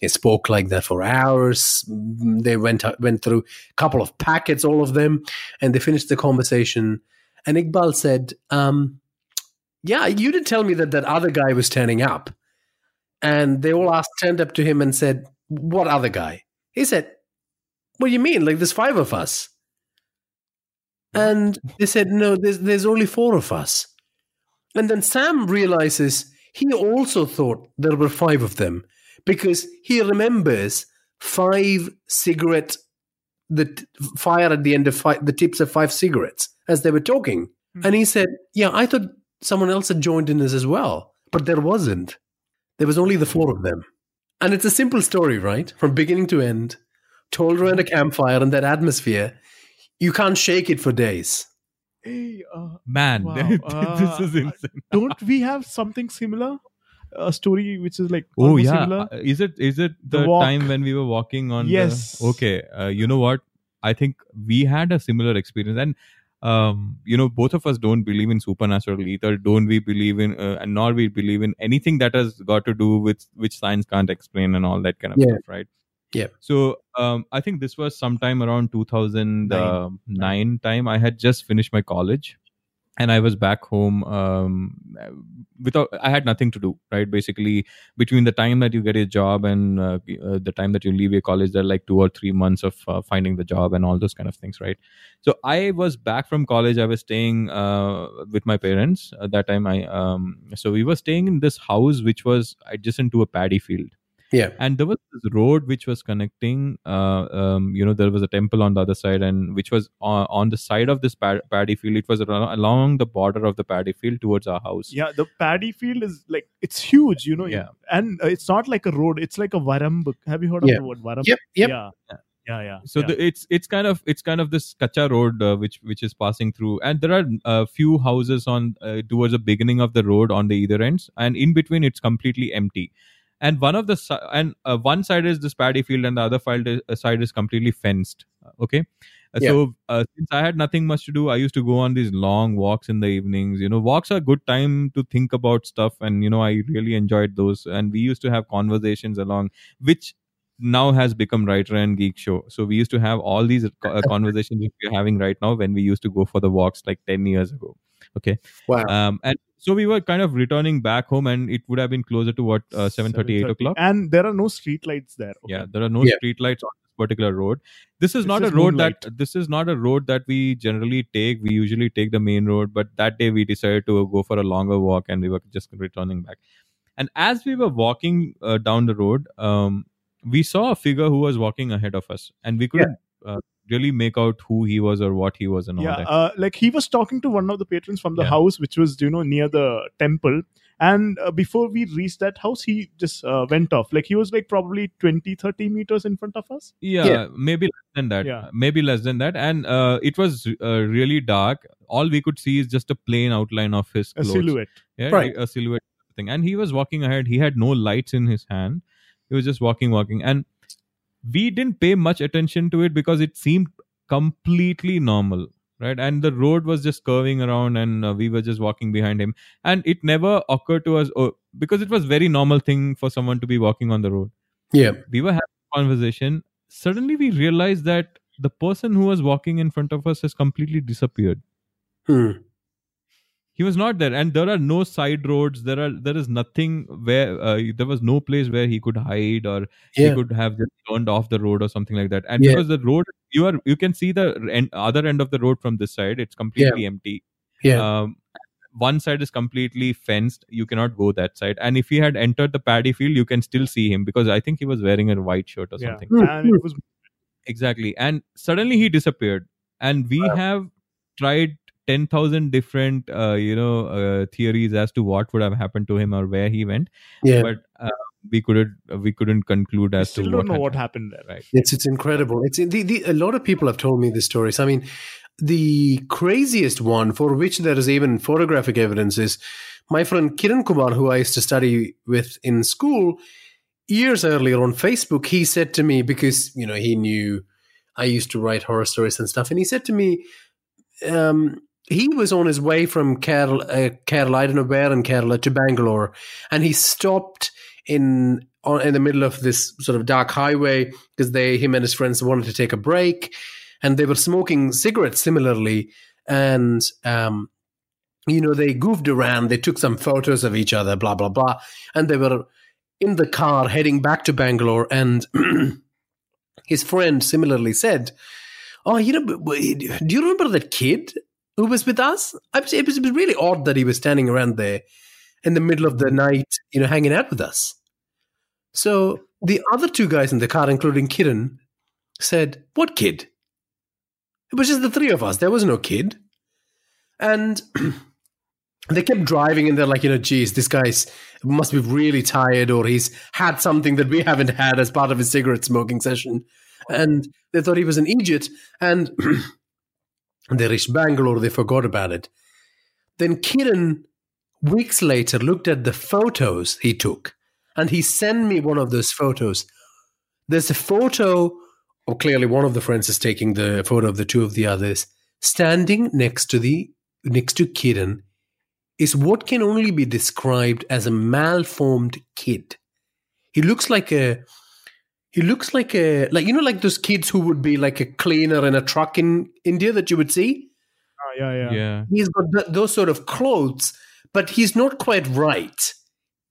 They spoke like that for hours. They went went through a couple of packets, all of them, and they finished the conversation. And Iqbal said, um, "Yeah, you didn't tell me that that other guy was turning up." And they all asked, turned up to him and said, "What other guy?" He said, "What do you mean? Like there's five of us." And they said, "No, there's there's only four of us." And then Sam realizes he also thought there were five of them because he remembers five cigarette the t- fire at the end of five, the tips of five cigarettes as they were talking. Mm-hmm. And he said, "Yeah, I thought someone else had joined in this as well, but there wasn't. There was only the four of them." And it's a simple story, right? From beginning to end, told around a campfire in that atmosphere. You can't shake it for days. Hey, uh, man, wow, this uh, is insane. don't we have something similar? A story which is like oh yeah, similar? uh, is it is it the, The time when we were walking on? the- Yes. okay, uh, you know what? I think we had a similar experience, and um, you know, both of us don't believe in supernatural either. Don't we believe in, uh, and nor we believe in anything that has got to do with which science can't explain and all that kind of Yeah. stuff, right? Yeah. So um, I think this was sometime around 2009 Nine. time. I had just finished my college, and I was back home. Um, without, I had nothing to do. Right, basically, between the time that you get a job and uh, uh, the time that you leave your college, there are like two or three months of uh, finding the job and all those kind of things. Right. So I was back from college. I was staying uh, with my parents at that time. I um, so we were staying in this house which was adjacent to a paddy field Yeah. and there was this road which was connecting uh, um, you know there was a temple on the other side and which was on, on the side of this pad- paddy field it was along the border of the paddy field towards our house Yeah, the paddy field is like it's huge, you know. Yeah. and uh, it's not like a road; it's like a varamb. Have you heard of Yeah. the word varamb? Yep. Yep. Yeah, yeah, yeah. so yeah. the, it's it's kind of it's kind of this kacha road uh, which which is passing through and there are a few houses on uh, towards the beginning of the road on the either ends and in between it's completely empty and one of the and uh, one side is this paddy field and the other side is, uh, side is completely fenced Uh, okay? Uh, Yeah. so uh, since i had nothing much to do i used to go on these long walks in the evenings. You know walks are a good time to think about stuff and you know i really enjoyed those. And we used to have conversations along which now has become writer and geek show. So we used to have all these uh, conversations we're having right now when we used to go for the walks like 10 years ago okay Wow. um and so we were kind of returning back home and it would have been closer to what uh, 7.30 8 o'clock and there are no street lights there. Okay. yeah there are no Yeah. street lights on this particular road this is not a road moonlight. that this is not a road that we generally take we usually take the main road but that day we decided to go for a longer walk and we were just returning back and as we were walking uh, down the road um we saw a figure who was walking ahead of us, and we couldn't uh, really make out who he was or what he was and all yeah that. uh, like he was talking to one of the patrons from the Yeah. house which was you know near the temple and uh, before we reached that house he just uh, went off like he was like probably 20 30 meters in front of us yeah, Yeah. maybe less than that. Yeah. Maybe less than that. And uh, it was uh, really dark. All we could see is just a plain outline of his a silhouette Yeah, Right. a silhouette thing. And he was walking ahead. He had no lights in his hand. He was just walking, walking. And we didn't pay much attention to it because it seemed completely normal. Right. And the road was just curving around and uh, we were just walking behind him. And it never occurred to us, oh, because it was very normal thing for someone to be walking on the road. Yeah. We were having a conversation. Suddenly we realized that the person who was walking in front of us has completely disappeared Hmm. He was not there. And there are no side roads. There are there is nothing where uh, there was no place where he could hide or Yeah. he could have just turned off the road or something like that. And Yeah. because the road you are you can see the end, other end of the road from this side. It's completely empty. Yeah. um, one side is completely fenced. You cannot go that side. And if he had entered the paddy field you can still see him because i think he was wearing a white shirt or yeah. something. Hmm, and it was exactly. And suddenly he disappeared. And we have tried 10000 different uh, you know uh, theories as to what would have happened to him or where he went yeah. but uh, we couldn't we couldn't conclude I as to still what don't know had what happened. happened there right It's it's incredible. It's the, the a lot of people have told me these stories. I mean, the craziest one for which there is even photographic evidence is my friend Kiran Kumar, who I used to study with in school years earlier on Facebook. He said to me because you know he knew I used to write horror stories and stuff, and he said to me, um, he was on his way from Kerala, uh, Kerala, I don't know where in Kerala to Bangalore, and he stopped in on, in the middle of this sort of dark highway because they him and his friends wanted to take a break, and they were smoking cigarettes similarly, and um, you know they goofed around, they took some photos of each other, blah blah blah, and they were in the car heading back to Bangalore, and his friend similarly said. Oh, you know, do you remember that kid who was with us? It was, it was really odd that he was standing around there in the middle of the night, you know, hanging out with us. So the other two guys in the car, including Kiran, said, What kid? It was just the three of us. There was no kid. And they kept driving, and they're like, you know, geez, this guy's must be really tired, or he's had something that we haven't had as part of his cigarette smoking session. And they thought he was an idiot. And they reached Bangalore, they forgot about it. Then Kiran, weeks later, looked at the photos he took, and he sent me one of those photos. There's a photo, or clearly one of the friends is taking the photo of the two of the others, standing next to the next to Kiran is what can only be described as a malformed kid. He looks like a he looks like a like you know like those kids who would be like a cleaner in a truck in India that you would see. Ah, yeah yeah yeah He's got th- those sort of clothes, but he's not quite right.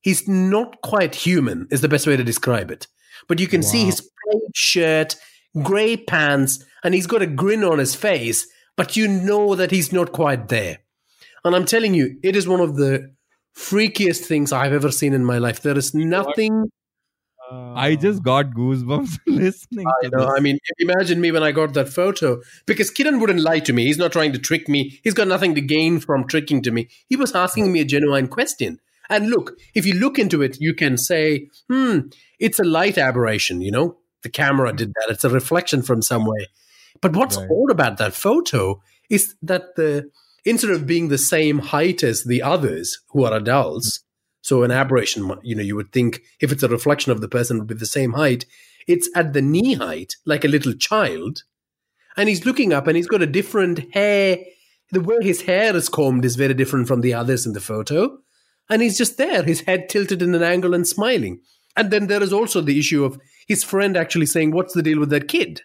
He's not quite human, is the best way to describe it. But you can see his plain shirt, grey pants, and he's got a grin on his face, but you know that he's not quite there. And I'm telling you, it is one of the freakiest things I've ever seen in my life. There is nothing. Uh, i just got goosebumps listening I to know. this. I mean, imagine me when I got that photo because Kiran wouldn't lie to me. He's not trying to trick me. He's got nothing to gain from tricking to me. He was asking me a genuine question. And look, if you look into it, you can say, hmm, it's a light aberration, you know? The camera did that. It's a reflection from somewhere. But what's Right. odd about that photo is that the instead of being the same height as the others who are adults, so an aberration, you know, you would think if it's a reflection of the person, be the same height. It's at the knee height, like a little child, and he's looking up, and he's got a different hair. The way his hair is combed is very different from the others in the photo, and he's just there, his head tilted in an angle and smiling. And then there is also the issue of his friend actually saying, "What's the deal with that kid?"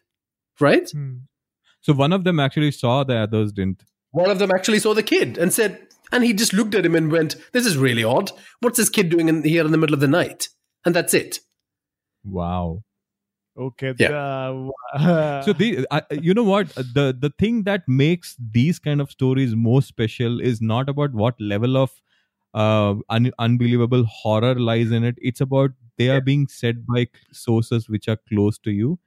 Right? hmm. so one of them actually saw the others didn't One of them actually saw the kid and said, and he just looked at him and went, "This is really odd. What's this kid doing in, here in the middle of the night?" And that's it. wow okay Yeah. the- so the I, you know what the the thing that makes these kind of stories more special is not about what level of uh un, unbelievable horror lies in it it's about they are being said by sources which are close to you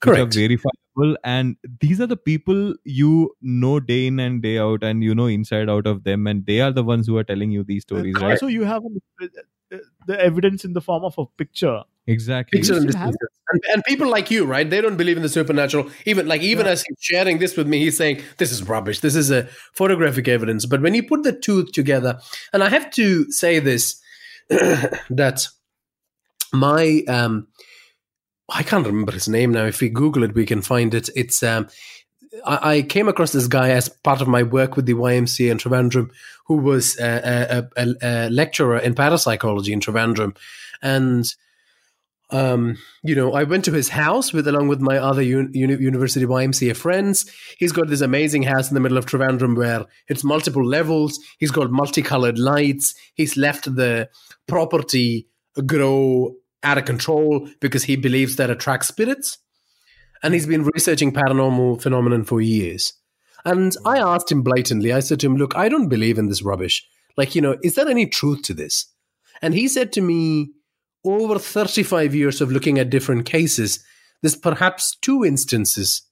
Correct. which are verifiable and these are the people you know day in and day out and you know inside out of them and they are the ones who are telling you these stories right Also, you have uh, the evidence in the form of a picture. exactly Picture and, still have- distances. and, and people like you, right? They don't believe in the supernatural. Even like even as he's sharing this with me, he's saying this is rubbish. This is a photographic evidence. But when you put the two together, and I have to say this that my um I can't remember his name now. If we Google it, we can find it. It's um I, I came across this guy as part of my work with the YMCA in Trivandrum, who was a, a, a, a lecturer in parapsychology in Trivandrum, and um, you know, I went to his house with along with my other uni- uni- university YMCA friends. He's got this amazing house in the middle of Trivandrum where it's multiple levels. He's got multicolored lights. He's left the property grow out of control because he believes that attracts spirits. And he's been researching paranormal phenomenon for years. And I asked him blatantly, I said to him, Look, I don't believe in this rubbish. Like, you know, is there any truth to this? And he said to me, over 35 years of looking at different cases, there's perhaps two instances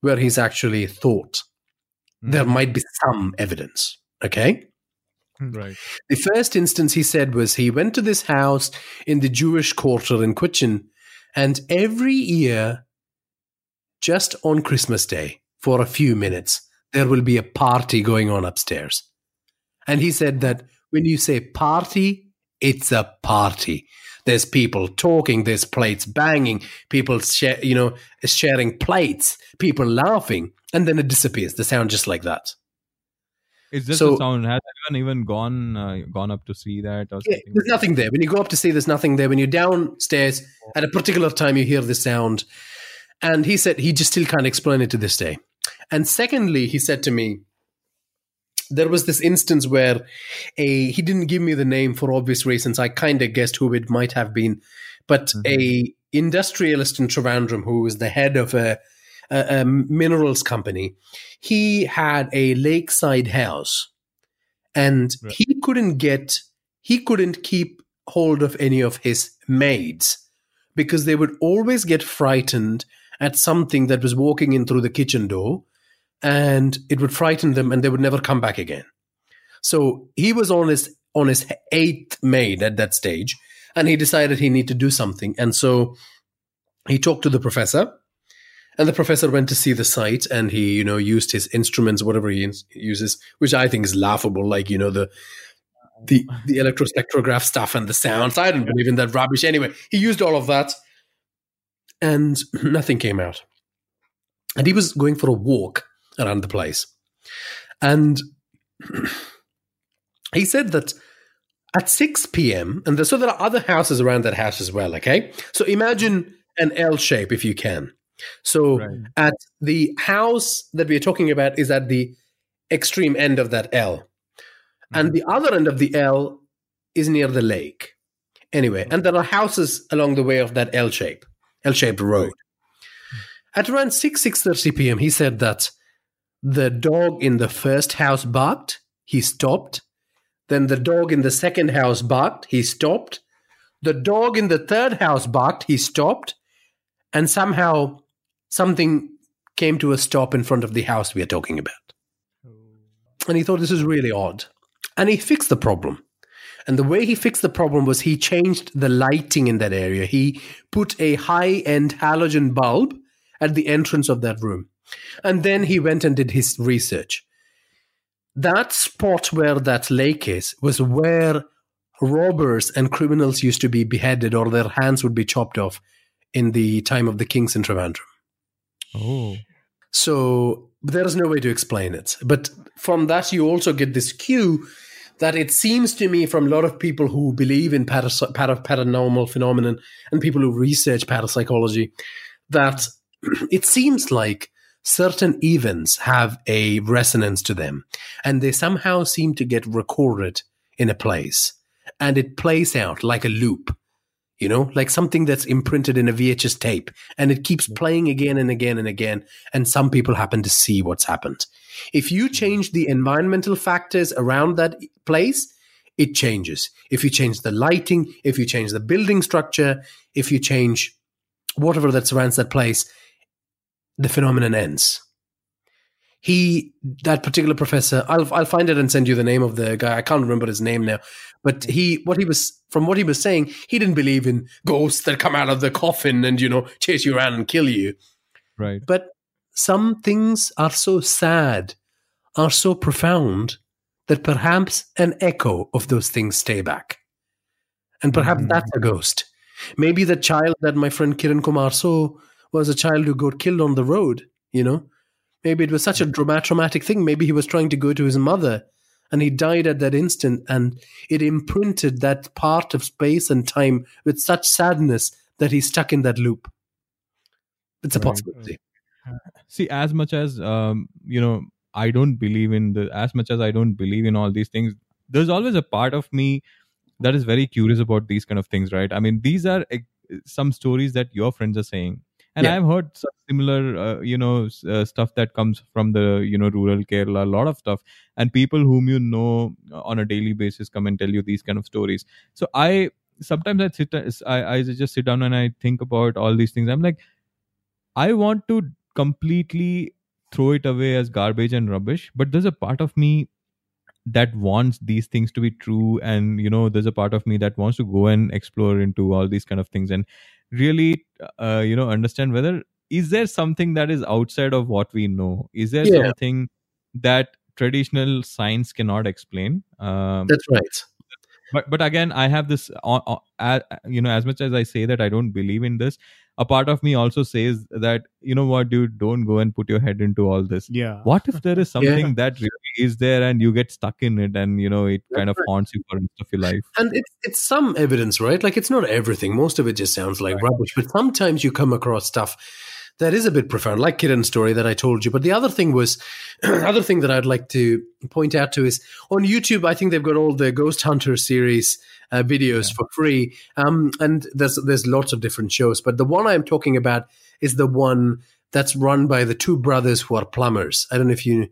where he's actually thought there hmm. might be some evidence. Okay. Right The first instance he said was he went to this house in the Jewish quarter in Cochin, and every year, just on Christmas Day, for a few minutes, there will be a party going on upstairs. And he said that when you say party, it's a party. There's people talking, there's plates banging, people share, you know, sharing plates, people laughing, and then it disappears. The sound just like that. It's just So- a sound. Has anyone even gone uh, gone up to see that or Yeah, something? there's nothing there. When you go up to see, there's nothing there. When you're downstairs at a particular time, you hear the sound. And he said he just still can't explain it to this day. And secondly, he said to me, there was this instance where a he didn't give me the name for obvious reasons. I kind of guessed who it might have been, but a industrialist in Trivandrum who was the head of a, a, a minerals company. He had a lakeside house, and Right. he couldn't get he couldn't keep hold of any of his maids because they would always get frightened at something that was walking in through the kitchen door and it would frighten them and they would never come back again so he was on his on his eighth maid at that stage and he decided he need to do something and so he talked to the professor and the professor went to see the site and he you know used his instruments whatever he uses which i think is laughable like you know the the the electrospectrograph stuff and the sounds. I don't believe in that rubbish. Anyway he used all of that and nothing came out. And he was going for a walk around the place. And he said that at 6 p.m. and so there are other houses around that house as well okay? So imagine an l shape if you can so Right. at the house that we are talking about is at the extreme end of that l. And mm-hmm. the other end of the l is near the lake. Anyway and there are houses along the way of that l shape l-shaped road. At around 6 6.30 p.m he said that the dog in the first house barked he stopped. Then the dog in the second house barked he stopped. The dog in the third house barked he stopped. And somehow something came to a stop in front of the house we are talking about. And he thought this is really odd. And he fixed the problem. And the way he fixed the problem was he changed the lighting in that area. He put a high end halogen bulb at the entrance of that room. And then he went and did his research. That spot where that lake is was where robbers and criminals used to be beheaded or their hands would be chopped off in the time of the kings in Trivandrum. Oh, So there is no way to explain it. But from that, you also get this cue that it seems to me from a lot of people who believe in paras- para- paranormal phenomenon and people who research parapsychology that it seems like certain events have a resonance to them and they somehow seem to get recorded in a place and it plays out like a loop you know like something that's imprinted in a vhs tape and it keeps playing again and again and again and some people happen to see what's happened if you mm-hmm. change the environmental factors around that place it changes. If you change the lighting, if you change the building structure, if you change whatever that surrounds that place, the phenomenon ends. He, that particular professor, I'll I'll find it and send you the name of the guy. I can't remember his name now, but he, what he was from what he was saying, he didn't believe in ghosts that come out of the coffin and you know chase you around and kill you. Right. But some things are so sad, are so profound that perhaps an echo of those things stay back. And perhaps Mhm. that's a ghost. Maybe the child that my friend Kiran Kumar saw was a child who got killed on the road, you know? Maybe it was such a drama- traumatic thing. Maybe he was trying to go to his mother and he died at that instant and it imprinted that part of space and time with such sadness that he's stuck in that loop. It's a Right. possibility. see as much as um you know i don't believe in the as much as i don't believe in all these things there's always a part of me that is very curious about these kind of things right i mean these are eh, some stories that your friends are saying and Yeah. i've heard some similar uh, you know uh, stuff that comes from the you know rural kerala a lot of stuff. And people whom you know on a daily basis come and tell you these kind of stories. So i sometimes i sit i, I just sit down and i think about all these things. I'm like i want to completely throw it away as garbage and rubbish but there's a part of me that wants these things to be true and you know there's a part of me that wants to go and explore into all these kind of things and really uh, you know understand whether is there something that is outside of what we know is there Yeah. something that traditional science cannot explain um, That's right. But but again i have this uh, uh, you know as much as i say that i don't believe in this a part of me also says that you know what dude don't go and put your head into all this Yeah. what if there is something that really is there and you get stuck in it and you know it kind of That's haunts you for the rest of your life And it's it's some evidence, right? Like it's not everything. Most of it just sounds like rubbish. But sometimes you come across stuff that is a bit profound, like Kiran's story that I told you. But the other thing was, other thing that I'd like to point out to is on YouTube. I think they've got all the Ghost Hunter series uh, videos for free, um, and there's there's lots of different shows. But the one I'm talking about is the one that's run by the two brothers who are plumbers. I don't know if you,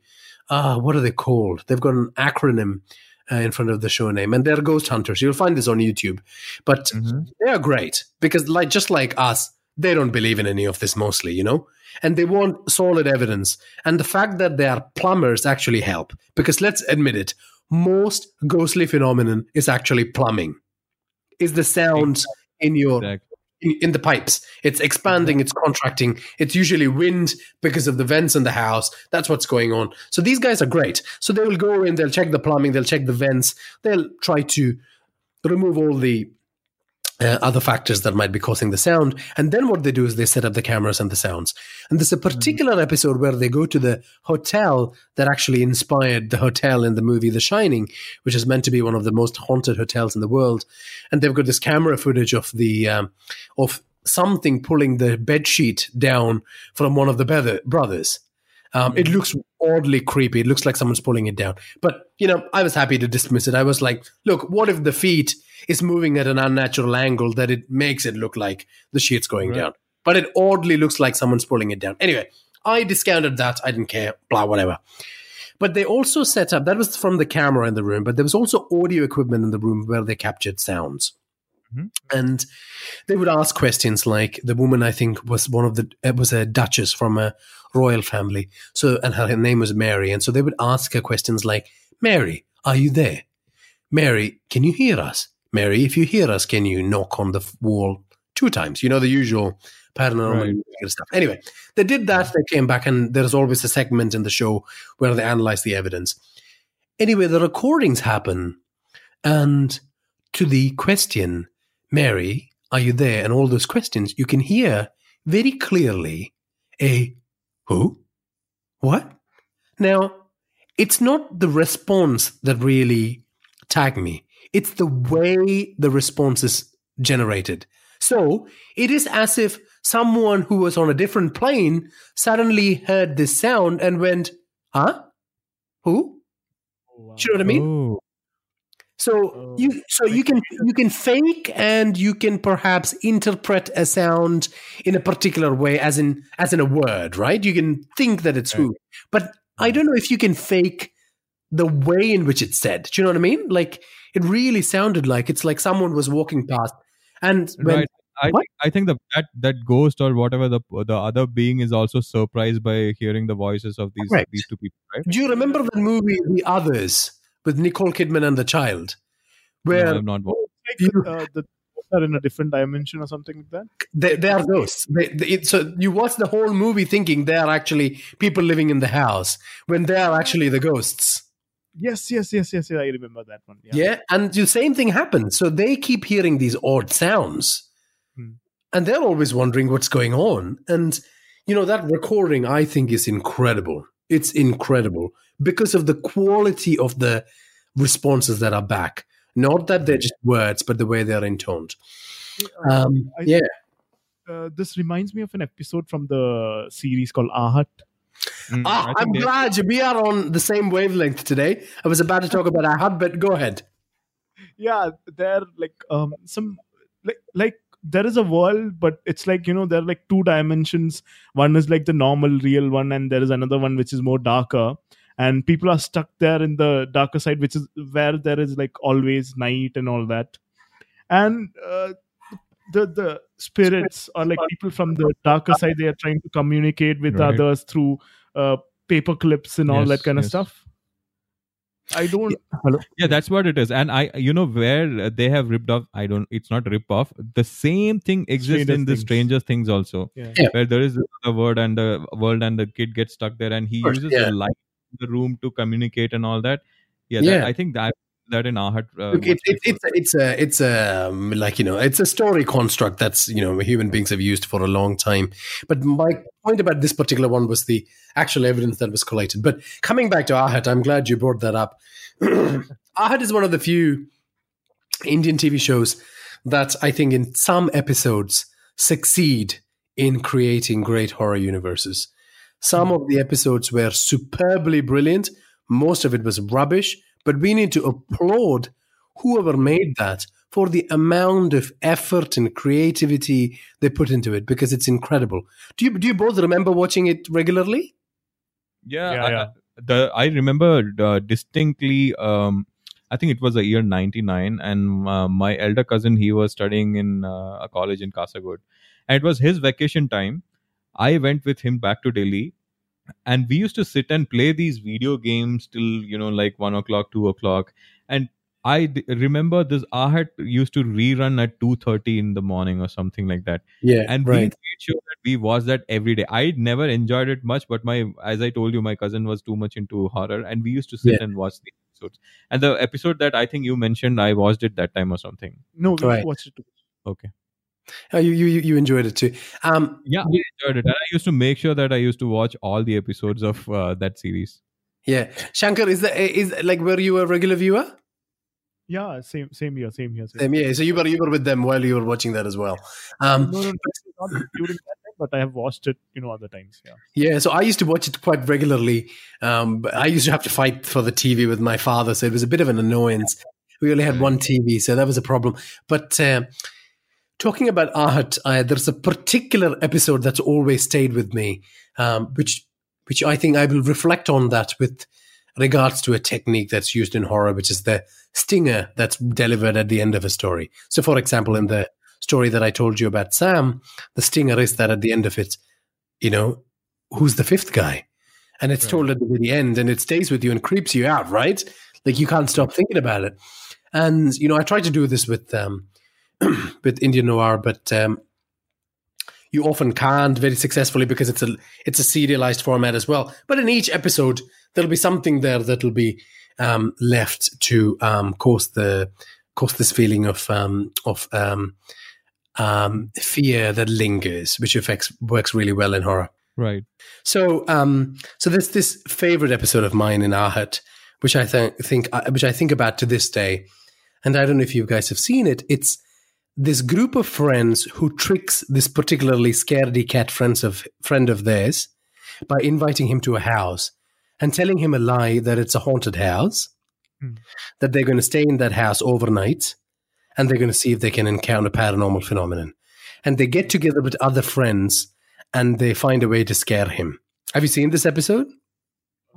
ah, what are they called? They've got an acronym uh, in front of the show name, and they're ghost hunters. You'll find this on YouTube, but they are great because, like, just like us, they don't believe in any of this mostly, you know, and they want solid evidence. And the fact that they are plumbers actually help because let's admit it, most ghostly phenomenon is actually plumbing. Is the sound in your exactly. in, in the pipes. It's expanding, it's contracting. It's usually wind because of the vents in the house. That's what's going on. So these guys are great. So they will go in, they'll check the plumbing, they'll check the vents, they'll try to remove all the uh, other factors that might be causing the sound. And then what they do is they set up the cameras and the sounds. And there's a particular episode where they go to the hotel that actually inspired the hotel in the movie The Shining, which is meant to be one of the most haunted hotels in the world. And they've got this camera footage of the um, of something pulling the bed sheet down from one of the brother- brothers. Um, it looks oddly creepy. It looks like someone's pulling it down. But, you know, I was happy to dismiss it. I was like, look, what if the feet is moving at an unnatural angle that it makes it look like the sheet's going Right. down? But it oddly looks like someone's pulling it down. Anyway, I discounted that. I didn't care. Blah, whatever. But they also set up, that was from the camera in the room, but there was also audio equipment in the room where they captured sounds. Mhm. And they would ask questions like the woman, I think, was one of the, it was a duchess from a royal family. So, and her name was Mary. And so they would ask her questions like, Mary, are you there? Mary, can you hear us? Mary, if you hear us, can you knock on the wall two times? You know, the usual paranormal Right. stuff. Anyway, they did that. They came back, and there's always a segment in the show where they analyze the evidence. Anyway, the recordings happen, and to the question, Mary, are you there? And all those questions, you can hear very clearly a who? What? Now, it's not the response that really tagged me. It's the way the response is generated. So it is as if someone who was on a different plane suddenly heard this sound and went, huh? Who? Oh, Do you know what I mean? Oh, So Oh. you so you can you can fake and you can perhaps interpret a sound in a particular way as in as in a word, right? You can think that it's who. But I don't know if you can fake the way in which it's said. Do you know what I mean? Like it really sounded like it's like someone was walking past, and when, right. I What? think, I think the that that ghost or whatever the the other being is also surprised by hearing the voices of these Correct. these two people, right? do you remember the movie The Others with Nicole Kidman and the child, No, where I've not watched. Like, You- uh, the are in a different dimension or something like that. they, they are ghosts? They, they, it, so you watch the whole movie thinking they are actually people living in the house when they are actually the ghosts. Yes, yes, yes, yes. yeah, I remember that one. Yeah. Yeah, and the same thing happens. So they keep hearing these odd sounds, Hmm. and they're always wondering what's going on. And you know that recording, I think, is incredible. It's incredible because of the quality of the responses that are back. Not that they're just words, but the way they're intoned. Um, yeah, Uh, this reminds me of an episode from the series called Ahat. Mm, ah, I think I'm they- glad we are on the same wavelength today. I was about to talk about Ahat, but go ahead. Yeah, they're like um some like like there is a world, but it's like you know there are like two dimensions. One is like the normal, real one, and there is another one which is more darker. And people are stuck there in the darker side, which is where there is like always night and all that. And uh, the the spirits or like people from the darker side, they are trying to communicate with Right. others through uh, paper clips and all Yes, that kind of stuff. I don't. Hello. yeah that's what it is and i you know where uh, they have ripped off i don't it's not rip off the same thing exists Stranger in the Things. stranger things also Yeah. Yeah. where there is a word and the world and the kid gets stuck there and he course, uses yeah. the light in the room to communicate and all that yeah, Yeah. That, i think that that in ahat uh, Look, it, it, it's a, it's a it's a um, like you know it's a story construct that's you know human beings have used for a long time. But my point about this particular one was the actual evidence that was collated. But coming back to Ahat, I'm glad you brought that up. Ahat is one of the few Indian TV shows that I think in some episodes succeed in creating great horror universes. Some of the episodes were superbly brilliant. Most of it was rubbish, but we need to applaud whoever made that for the amount of effort and creativity they put into it because it's incredible. Do you do you both remember watching it regularly? yeah, Yeah, I, yeah. The i remember uh, distinctly um i think it was the year 99 and uh, my elder cousin he was studying in uh, a college in Kasargod and it was his vacation time i went with him back to delhi and we used to sit and play these video games till you know like one o'clock two o'clock and i d- remember this ahat used to rerun at 2.30 in the morning or something like that Yeah, and we made sure that we watched that every day. I never enjoyed it much, but my as I told you, my cousin was too much into horror, and we used to sit Yeah. and watch the episodes. And the episode that I think you mentioned, I watched it that time or something. No, we Right. watched it. together. Okay, Oh, you, you you enjoyed it too. Um, yeah, I enjoyed it, and I used to make sure that I used to watch all the episodes of uh, that series. yeah, Shankar, is that is like were you a regular viewer? Yeah, same, same here, same here. Same. Um, yeah, so you were you were with them while you were watching that as well. Um, No, no, no, not during that time, but I have watched it, you know, other times. Yeah. Yeah, so I used to watch it quite regularly. Um, but I used to have to fight for the TV with my father, so it was a bit of an annoyance. We only had one TV, so that was a problem. But uh, talking about Ahat, uh, there's a particular episode that's always stayed with me, um, which which I think I will reflect on that with regards to a technique that's used in horror, which is the stinger that's delivered at the end of a story. So, for example, in the story that I told you about Sam, the stinger is that at the end of it, you know, who's the fifth guy? And it's Right. told at the very end and it stays with you and creeps you out, right? Like you can't stop thinking about it. And, you know, I try to do this with um with Indian noir, but um you often can't very successfully because it's a it's a serialized format as well. But in each episode, there'll be something there that'll be um, left to um, cause the cause this feeling of um, of um, um, fear that lingers, which affects works really well in horror. Right. So, um, so there's this favorite episode of mine in Ahat, which I think think uh, which I think about to this day, and I don't know if you guys have seen it. It's this group of friends who tricks this particularly scaredy cat friends of friend of theirs by inviting him to a house and telling him a lie that it's a haunted house, Hmm. that they're going to stay in that house overnight, and they're going to see if they can encounter paranormal phenomenon. And they get together with other friends and they find a way to scare him. Have you seen this episode?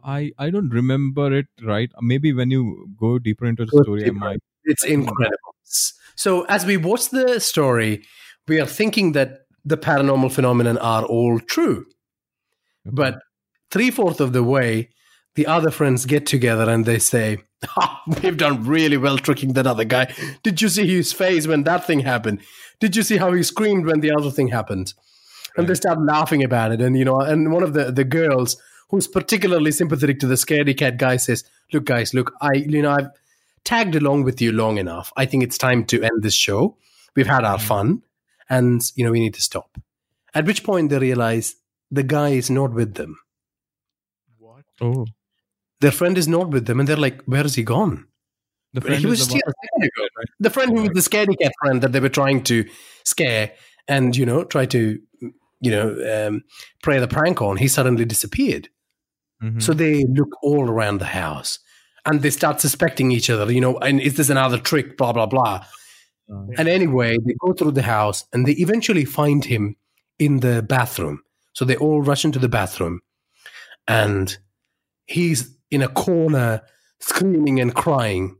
I I don't remember it right. Maybe when you go deeper into the Go story, I might. It's incredible. So as we watch the story, we are thinking that the paranormal phenomenon are all true. But three fourths of the way, the other friends get together and they say, "Ha, "We've done really well tricking that other guy. Did you see his face when that thing happened? Did you see how he screamed when the other thing happened?" And they start laughing about it. And you know, and one of the the girls who's particularly sympathetic to the scaredy cat guy says, "Look, guys, look, I you know I've tagged along with you long enough. I think it's time to end this show. We've had our fun, and you know we need to stop." At which point they realize the guy is not with them. What? oh, Their friend is not with them, and they're like, "Where has he gone?" the friend he was the here one- a second ago. The friend who was the scaredy cat friend that they were trying to scare and you know try to you know um, play the prank on. He suddenly disappeared. Mhm. So they look all around the house and they start suspecting each other. You know, and is this another trick? Blah blah blah. Uh, And anyway, they go through the house and they eventually find him in the bathroom. So they all rush into the bathroom and he's in a corner screaming and crying.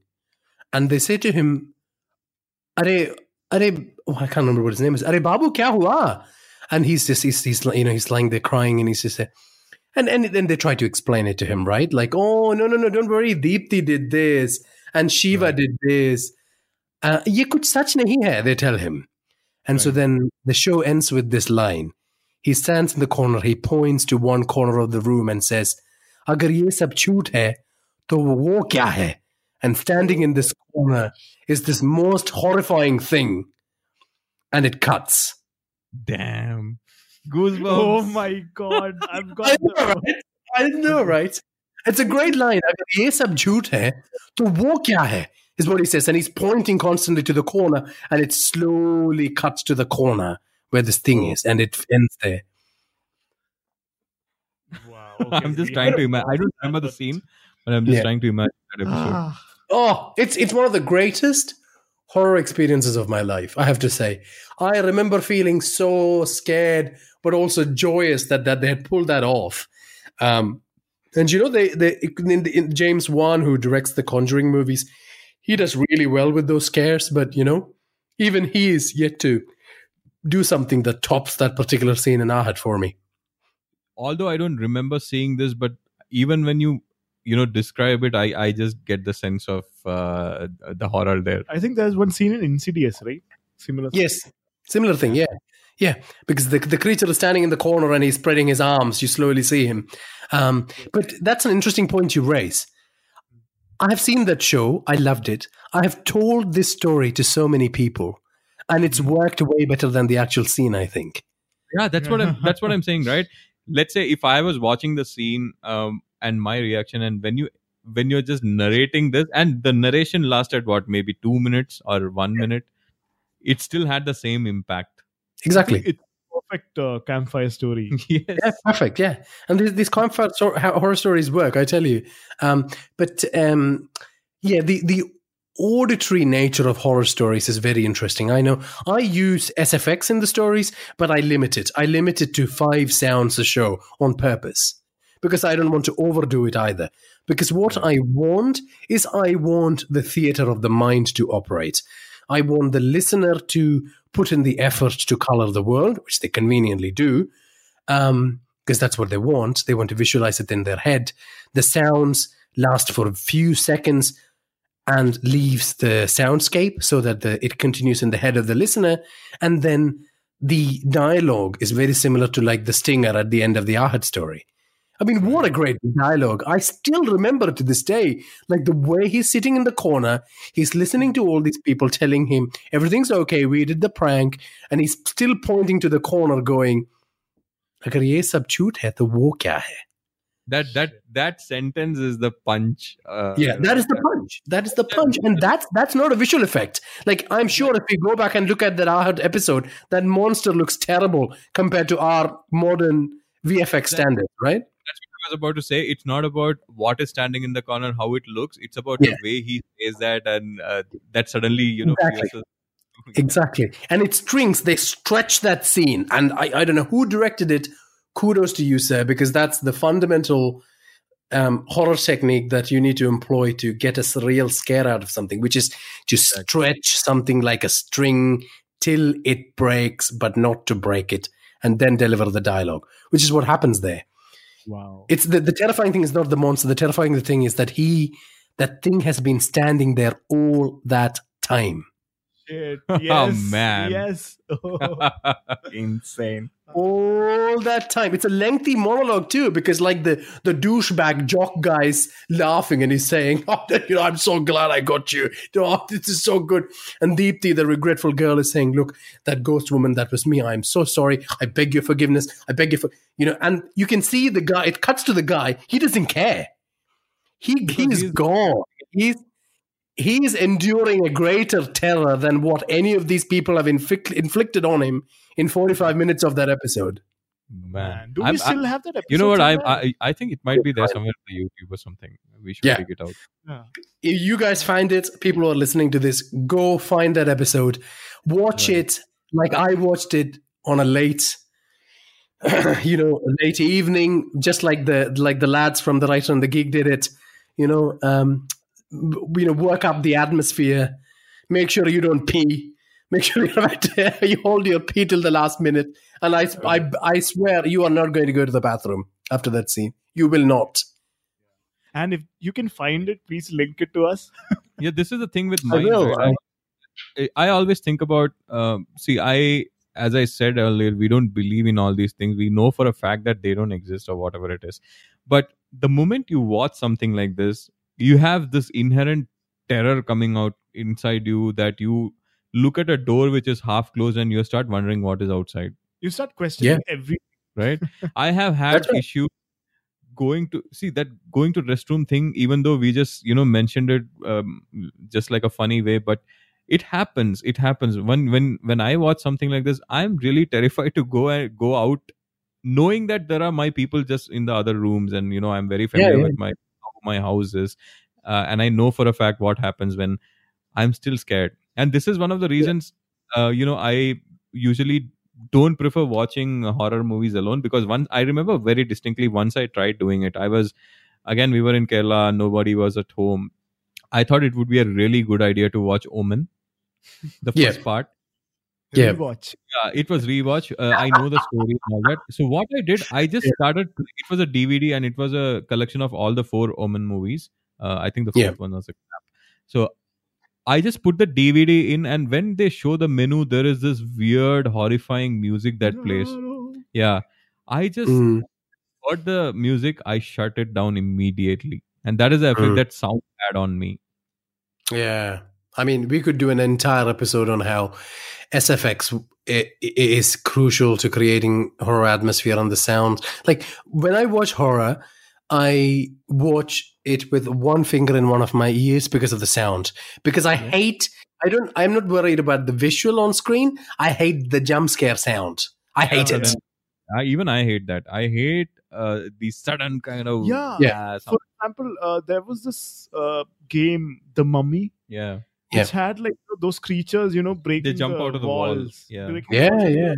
And they say to him, Are, are, oh, I can't remember what his name is. Are Babu, kya hua? And he's just, he's, he's, you know, he's lying there crying and he's just, and, and then they try to explain it to him, right? Like, oh, no, no, no, don't worry. Deepti did this and Shiva Right. did this. Uh, ye kuch sach nahi hai, they tell him. And so then the show ends with this line. He stands in the corner, he points to one corner of the room and says, Agar ye sab chhoot hai, to wo kya hai? And standing in this corner is this most horrifying thing. And it cuts. damn goosebumps. Oh my god! I've I know, the- right? I know, right? It's a great line. Agar ye sab jhoot hai, to wo kya hai? Is what he says. And he's pointing constantly to the corner, and it slowly cuts to the corner where this thing is, and it ends there. Wow. I'm just trying to imagine. I don't remember the scene, but I'm just Yeah. trying to imagine that episode. Ah, Oh, it's it's one of the greatest horror experiences of my life. I have to say, I remember feeling so scared, but also joyous that that they had pulled that off. Um, and you know, they they in, in James Wan, who directs the Conjuring movies, he does really well with those scares. But you know, even he is yet to do something that tops that particular scene in Ahat for me. Although I don't remember seeing this, but even when you you know describe it, I I just get the sense of uh, the horror there. I think there's one scene in Insidious, right? Similar. Yes, similar thing. Yeah, yeah. Because the the creature is standing in the corner and he's spreading his arms. You slowly see him. Um, but that's an interesting point you raise. I have seen that show. I loved it. I have told this story to so many people, and it's worked way better than the actual scene. I think. Yeah, that's what I'm. That's what I'm saying, right? Let's say if I was watching the scene um, and my reaction, and when you when you're just narrating this, and the narration lasted what maybe two minutes or one minute, it still had the same impact. Exactly. It's perfect uh, campfire story. yes. Yeah, perfect. Yeah, and these, these campfire how horror stories work, I tell you. Um, but um, yeah, the the auditory nature of horror stories is very interesting. I know I use SFX in the stories, but I limit it. I limit it to five sounds a show on purpose because I don't want to overdo it either. Because what I want is I want the theater of the mind to operate. I want the listener to put in the effort to color the world, which they conveniently do, um, because that's what they want. They want to visualize it in their head. The sounds last for a few seconds and leaves the soundscape so that the, it continues in the head of the listener. And then the dialogue is very similar to like the stinger at the end of the Ahat story. I mean, what a great dialogue. I still remember to this day, like the way he's sitting in the corner, he's listening to all these people telling him everything's okay, we did the prank, and he's still pointing to the corner going, That that that sentence is the punch. Uh, yeah, that is the punch. That is the punch, and that's that's not a visual effect. Like I'm sure if we go back and look at that Ahat episode, that monster looks terrible compared to our modern VFX standard, right? That's what I was about to say. It's not about what is standing in the corner, how it looks. It's about Yeah. the way he says that, and uh, that suddenly you know. Exactly. Exactly. And it strings, they stretch that scene. And I, I don't know who directed it. Kudos to you, sir, because that's the fundamental um, horror technique that you need to employ to get a surreal scare out of something, which is to stretch something like a string till it breaks, but not to break it, and then deliver the dialogue, which is what happens there. Wow. It's the, the terrifying thing is not the monster. The terrifying thing is that he, that thing has been standing there all that time. Shit. Oh, man. Yes. Oh. Insane. all that time. It's a lengthy monologue too, because like the the douchebag jock guy's laughing and he's saying, oh, "You know, I'm so glad I got you. Oh, this is so good." And Deepthi, the regretful girl, is saying, "Look, that ghost woman, that was me. I'm so sorry. I beg your forgiveness. I beg you for you know." And you can see the guy. It cuts to the guy. He doesn't care. He he's he's- gone. He's he's enduring a greater terror than what any of these people have inflict, inflicted on him in 45 minutes of that episode. Man. Man, do I'm- we still have that episode? you know what? I. I I think it might be there somewhere on the YouTube or something. We should Yeah. dig it out. Yeah. If you guys find it, people who are listening to this, go find that episode. Watch Right. it like I watched it on a late, you know, late evening, just like the like the lads from the writer and the geek did it. You know, um, you know, work up the atmosphere. Make sure you don't pee. Make sure you, don't- you hold your pee till the last minute. And I, I, I swear you are not going to go to the bathroom after that scene. You will not. And if you can find it, please link it to us. Yeah, this is the thing with I will. right? I, I always think about. Um, see, I as I said earlier, we don't believe in all these things. We know for a fact that they don't exist or whatever it is. But the moment you watch something like this, you have this inherent terror coming out inside you that you look at a door which is half closed and you start wondering what is outside. You start questioning every. right i have had That's right. issue going to see that going to restroom thing even though we just you know mentioned it um, just like a funny way but it happens it happens when when when i watch something like this i'm really terrified to go and go out knowing that there are my people just in the other rooms and you know i'm very familiar yeah. with my how my house is uh, and i know for a fact what happens when i'm still scared and this is one of the reasons uh, you know i usually don't prefer watching horror movies alone because once I remember very distinctly once I tried doing it. I was again we were in Kerala, nobody was at home. I thought it would be a really good idea to watch Omen, the Yeah. first part. Yeah. Rewatch. Yeah, it was rewatch. Uh, I know the story and all that. So what I did, I just started. It was a DVD and it was a collection of all the four Omen movies. Uh, I think the fourth Yeah. one was a crap. So I just put the DVD in, and when they show the menu, there is this weird, horrifying music that plays. Yeah, I just Mm. heard the music. I shut it down immediately, and that is the effect Mm. that sound had on me. Yeah. I mean, we could do an entire episode on how SFX i- i- is crucial to creating horror atmosphere and the sound. Like when I watch horror, I watch it with one finger in one of my ears because of the sound. Because I hate I don't I'm not worried about the visual on screen. I hate the jump scare sound. I hate it. I, even I hate that. I hate uh, the sudden kind of Yeah. Yeah. For example, uh, there was this uh, game, The Mummy, yeah. Yeah. which had like those creatures, you know, breaking they jump the out of the walls. walls. Yeah. breaking Yeah, walls. yeah.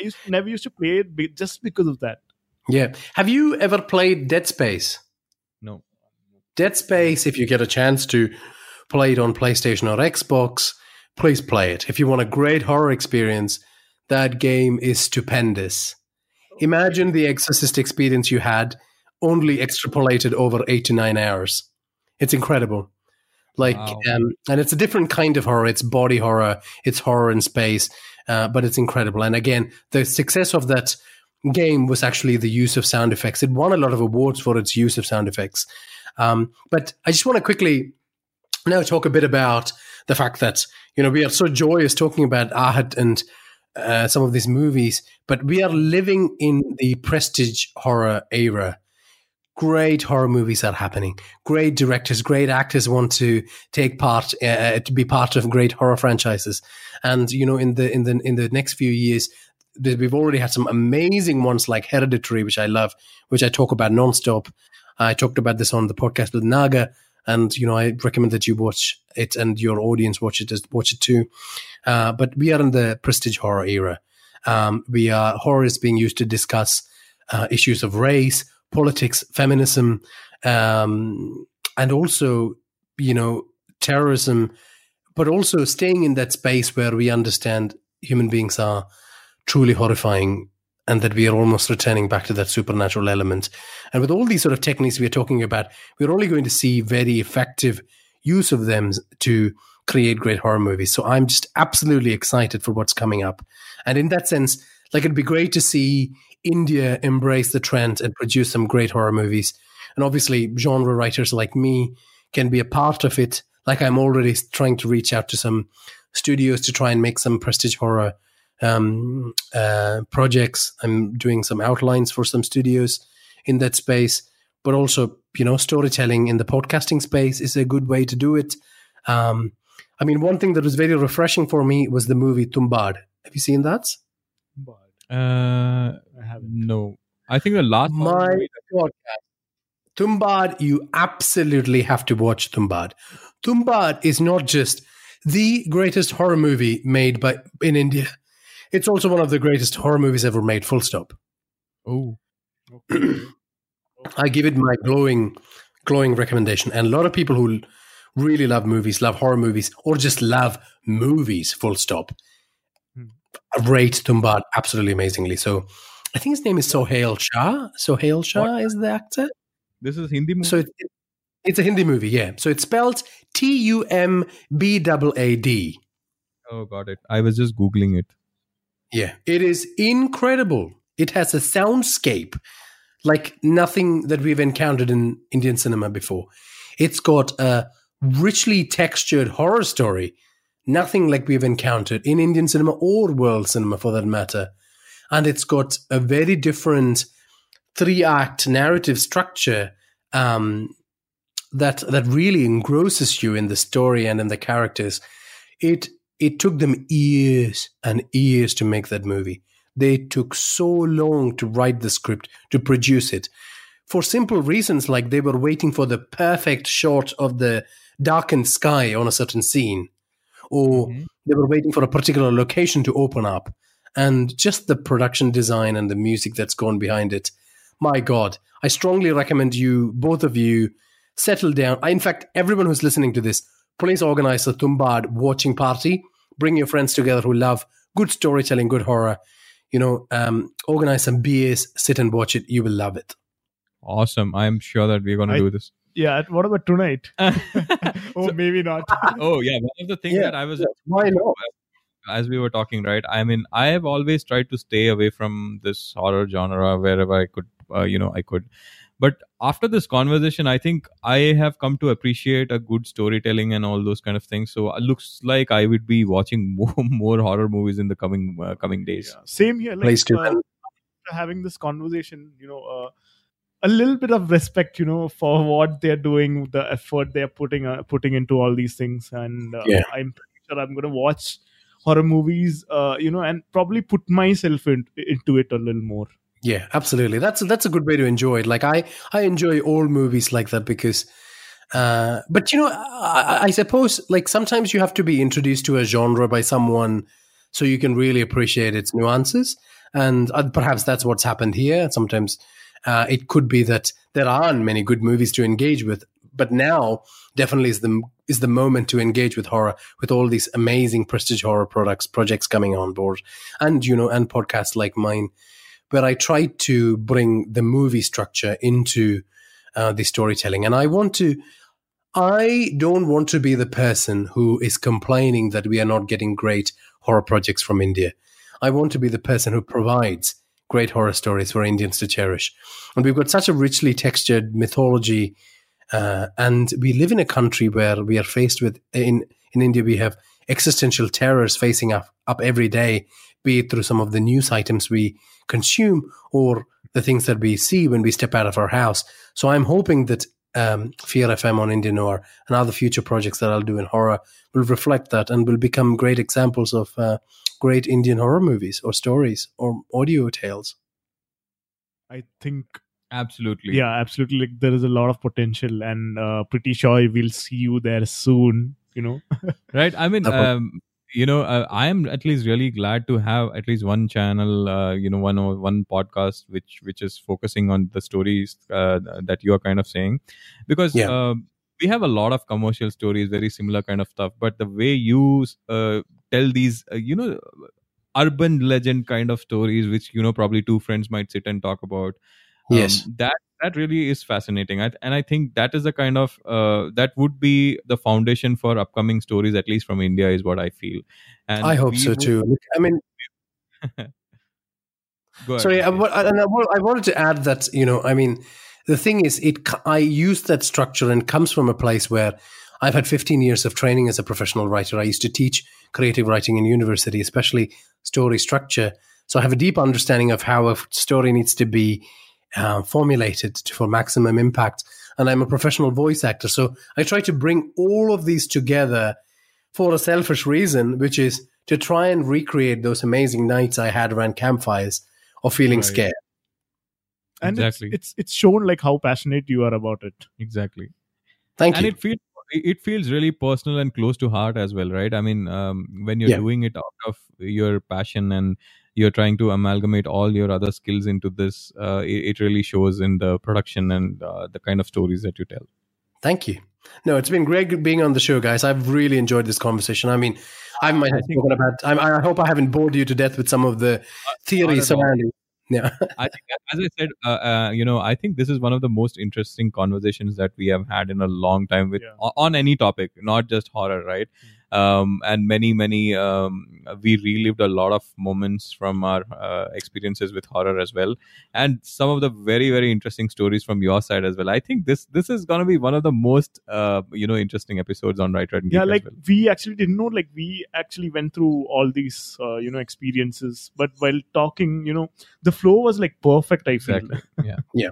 I used never used to play it just because of that. Yeah. Have you ever played Dead Space? No. Dead Space, if you get a chance to play it on PlayStation or Xbox, please play it. If you want a great horror experience, that game is stupendous. Imagine the Exorcist experience you had, only extrapolated over eight to nine hours. It's incredible. Like, Wow. um, and it's a different kind of horror. It's body horror. It's horror in space, uh, but it's incredible. And again, the success of that game was actually the use of sound effects. It won a lot of awards for its use of sound effects. Um, but I just want to quickly now talk a bit about the fact that you know we are so joyous talking about Ahat and uh, some of these movies, but we are living in the prestige horror era. Great horror movies are happening. Great directors, great actors want to take part uh, to be part of great horror franchises. And you know, in the in the in the next few years, we've already had some amazing ones like Hereditary, which I love, which I talk about nonstop. I talked about this on the podcast with Naga, and you know I recommend that you watch it and your audience watch it watch it too. Uh, but we are in the prestige horror era. Um, we are horror is being used to discuss uh, issues of race, politics, feminism, um, and also you know terrorism, but also staying in that space where we understand human beings are truly horrifying and that we are almost returning back to that supernatural element. And with all these sort of techniques we are talking about, we're only going to see very effective use of them to create great horror movies. So I'm just absolutely excited for what's coming up. And in that sense, like it'd be great to see India embrace the trend and produce some great horror movies. And obviously, genre writers like me can be a part of it. Like I'm already trying to reach out to some studios to try and make some prestige horror um, uh, projects. I'm doing some outlines for some studios in that space, but also, you know, storytelling in the podcasting space is a good way to do it. Um, I mean, one thing that was very refreshing for me was the movie Tumbad. Have you seen that? Uh, haven't. no. I think the last one- My God, Tumbad, you absolutely have to watch Tumbad. Tumbad is not just the greatest horror movie made by in India. It's also one of the greatest horror movies ever made. Full stop. Oh, I give it my glowing, glowing recommendation. And a lot of people who really love movies, love horror movies, or just love movies. Full stop. Hmm. Rate Tumbad absolutely amazingly. So, I think his name is Sohail Shah. Sohail oh, Shah is the actor. this is Hindi movie. So it, it's a Hindi movie, yeah. So it's spelled T U M B A A D. oh, got it. I was just googling it. Yeah, it is incredible. It has a soundscape like nothing that we've encountered in Indian cinema before. It's got a richly textured horror story, nothing like we've encountered in Indian cinema or world cinema for that matter. And it's got a very different three act narrative structure um, that that really engrosses you in the story and in the characters. It it took them years and years to make that movie. They took so long to write the script, to produce it, for simple reasons like they were waiting for the perfect shot of the darkened sky on a certain scene, or Mhm. they were waiting for a particular location to open up, and just the production design and the music that's gone behind it. My God, I strongly recommend you, both of you, settle down. I, In fact, everyone who's listening to this, please organize a Tumbad watching party. Bring your friends together who love good storytelling, good horror. You know, um, organize some beers, sit and watch it. You will love it. Awesome. I'm sure that we're going to do this. Yeah. What about tonight? oh, So- maybe not. oh, yeah. One of the things Yeah, that I was Why not? As we were talking, right? I mean, I have always tried to stay away from this horror genre wherever I could, uh, you know, I could. But after this conversation, I think I have come to appreciate a good storytelling and all those kind of things. So it looks like I would be watching more, more horror movies in the coming uh, coming days. Yeah. Same here. Like, Please uh, after having this conversation, you know, uh, a little bit of respect, you know, for what they're doing, the effort they're putting uh, putting into all these things, and uh, Yeah. I'm pretty sure I'm going to watch horror movies, uh, you know, and probably put myself in, into it a little more. Yeah, absolutely. That's that's a good way to enjoy it. Like I, I enjoy all movies like that because, uh, but you know, I, I suppose like sometimes you have to be introduced to a genre by someone so you can really appreciate its nuances, and uh, perhaps that's what's happened here. Sometimes uh, it could be that there aren't many good movies to engage with, but now definitely is the is the moment to engage with horror with all these amazing prestige horror products projects coming on board, and you know, and podcasts like mine where I try to bring the movie structure into uh, the storytelling. And I want to, I don't want to be the person who is complaining that we are not getting great horror projects from India. I want to be the person who provides great horror stories for Indians to cherish. And we've got such a richly textured mythology. Uh, and we live in a country where we are faced with, in, in India, we have existential terrors facing up, up every day, be it through some of the news items we consume or the things that we see when we step out of our house. So I'm hoping that um, Fear FM on Indian Noir and other future projects that I'll do in horror will reflect that and will become great examples of uh, great Indian horror movies or stories or audio tales. I think, Absolutely. yeah, absolutely. Like there is a lot of potential, and uh, pretty sure we'll see you there soon. You know, Right. I mean, um, you know uh, i am at least really glad to have at least one channel uh, you know one or one podcast which which is focusing on the stories uh, that you are kind of saying because Yeah. uh, we have a lot of commercial stories very similar kind of stuff but the way you uh, tell these uh, you know urban legend kind of stories which you know probably two friends might sit and talk about um, Yes. that that really is fascinating I, and i think that is the kind of uh, that would be the foundation for upcoming stories at least from india is what i feel and I hope so would- too. I mean, Sorry, I, and I, I wanted to add that you know, I mean, the thing is, it I use that structure and comes from a place where I've had 15 years of training as a professional writer. I used to teach creative writing in university, especially story structure. So I have a deep understanding of how a story needs to be uh, formulated for maximum impact. And I'm a professional voice actor, so I try to bring all of these together for a selfish reason, which is to try and recreate those amazing nights I had around campfires of feeling Right. scared. and Exactly. it's, it's it's shown like how passionate you are about it exactly Thank and you. And it feels it feels really personal and close to heart as well right i mean um, when you're Yeah. doing it out of your passion and you're trying to amalgamate all your other skills into this uh, it, it really shows in the production and uh, the kind of stories that you tell Thank you. No, it's been great being on the show, guys. I've really enjoyed this conversation. I mean, I might have spoken about. I, I hope I haven't bored you to death with some of the theories surrounding. Yeah, I think, as I said, uh, uh, you know, I think this is one of the most interesting conversations that we have had in a long time with Yeah. on any topic, not just horror, right? Um, and many, many, um, we relived a lot of moments from our uh, experiences with horror as well, and some of the very, very interesting stories from your side as well. I think this this is going to be one of the most, uh, you know, interesting episodes on Right Red. yeah like as well. we actually didn't know like we actually went through all these uh, you know experiences but while talking you know the flow was like perfect i feel Exactly. Yeah. yeah,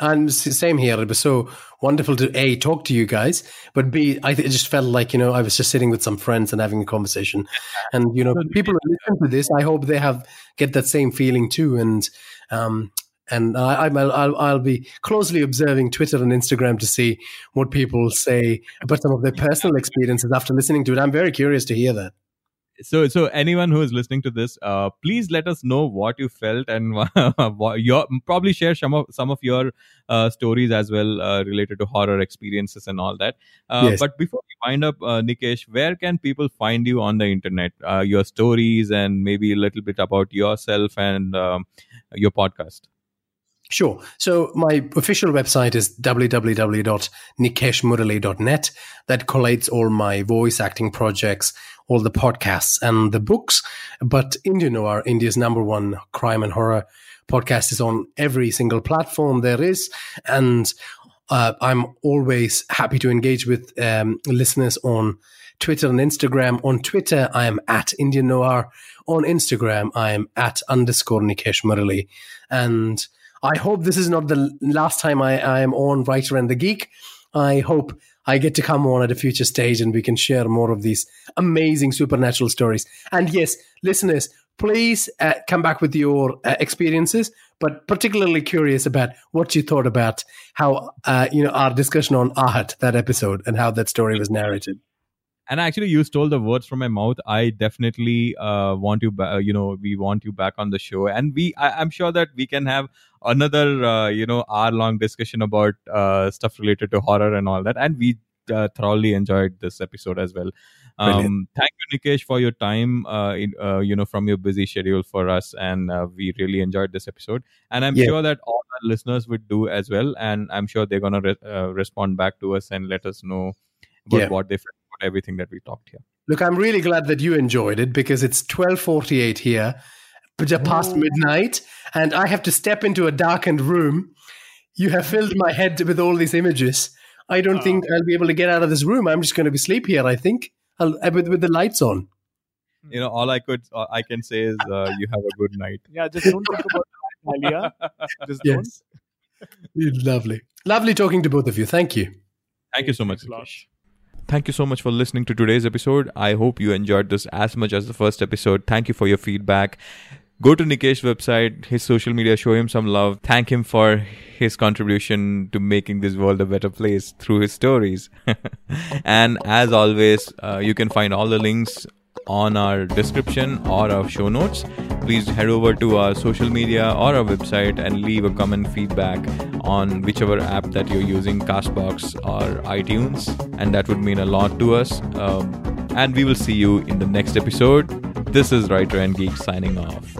and same here. It was so wonderful to a talk to you guys, but b I th- it just felt like you know I was just sitting with some friends and having a conversation, and you know people who listen to this, I hope they have get that same feeling too, and um. And I, I'll, I'll be closely observing Twitter and Instagram to see what people say about some of their personal experiences after listening to it. I'm very curious to hear that. So so anyone who is listening to this uh, please let us know what you felt and your probably share some of some of your uh, stories as well uh, related to horror experiences and all that uh, Yes. but before we wind up uh, nikesh where can people find you on the internet uh, your stories and maybe a little bit about yourself and um, your podcast Sure. So my official website is www.nikeshmurali.net. That collates all my voice acting projects, all the podcasts and the books. But Indian Noir, India's number one crime and horror podcast, is on every single platform there is. And uh, I'm always happy to engage with um, listeners on Twitter and Instagram. On Twitter, I am at Indian Noir. On Instagram, I am at underscore Nikesh Murali. And I hope this is not the last time I, I am on Writer and the Geek. I hope I get to come on at a future stage and we can share more of these amazing supernatural stories. And yes, listeners, please uh, come back with your uh, experiences, but particularly curious about what you thought about how, uh, you know, our discussion on Ahat, that episode, and how that story was narrated. and actually you stole the words from my mouth i definitely uh, want you back you know we want you back on the show and we I, i'm sure that we can have another uh, you know hour long discussion about uh, stuff related to horror and all that. And we uh, thoroughly enjoyed this episode as well. Um, thank you nikesh for your time uh, in, uh, you know from your busy schedule for us. And uh, we really enjoyed this episode. And i'm Yeah. sure that all our listeners would do as well. And i'm sure they're going to re- uh, respond back to us and let us know about Yeah. what they felt about everything that we talked here. Look, I'm really glad that you enjoyed it because it's 12:48 here, past midnight, and I have to step into a darkened room. You have filled my head with all these images. I don't think I'll be able to get out of this room. I'm just going to be sleep here. I think I'll, uh, with, with the lights on. you know all i could uh, i can say is uh, you have a good night yeah just don't think about Alia. just don't Yes, lovely, lovely talking to both of you. Thank you. thank you so much Thanks a lot. Nikesh. Thank you so much for listening to today's episode. I hope you enjoyed this as much as the first episode. Thank you for your feedback. Go to Nikesh's website, his social media, show him some love. Thank him for his contribution to making this world a better place through his stories. and as always, uh, you can find all the links on our description or our show notes. Please head over to our social media or our website and leave a comment feedback on whichever app that you're using, Castbox or iTunes, and that would mean a lot to us. Um, and we will see you in the next episode. This is Writer and Geek signing off.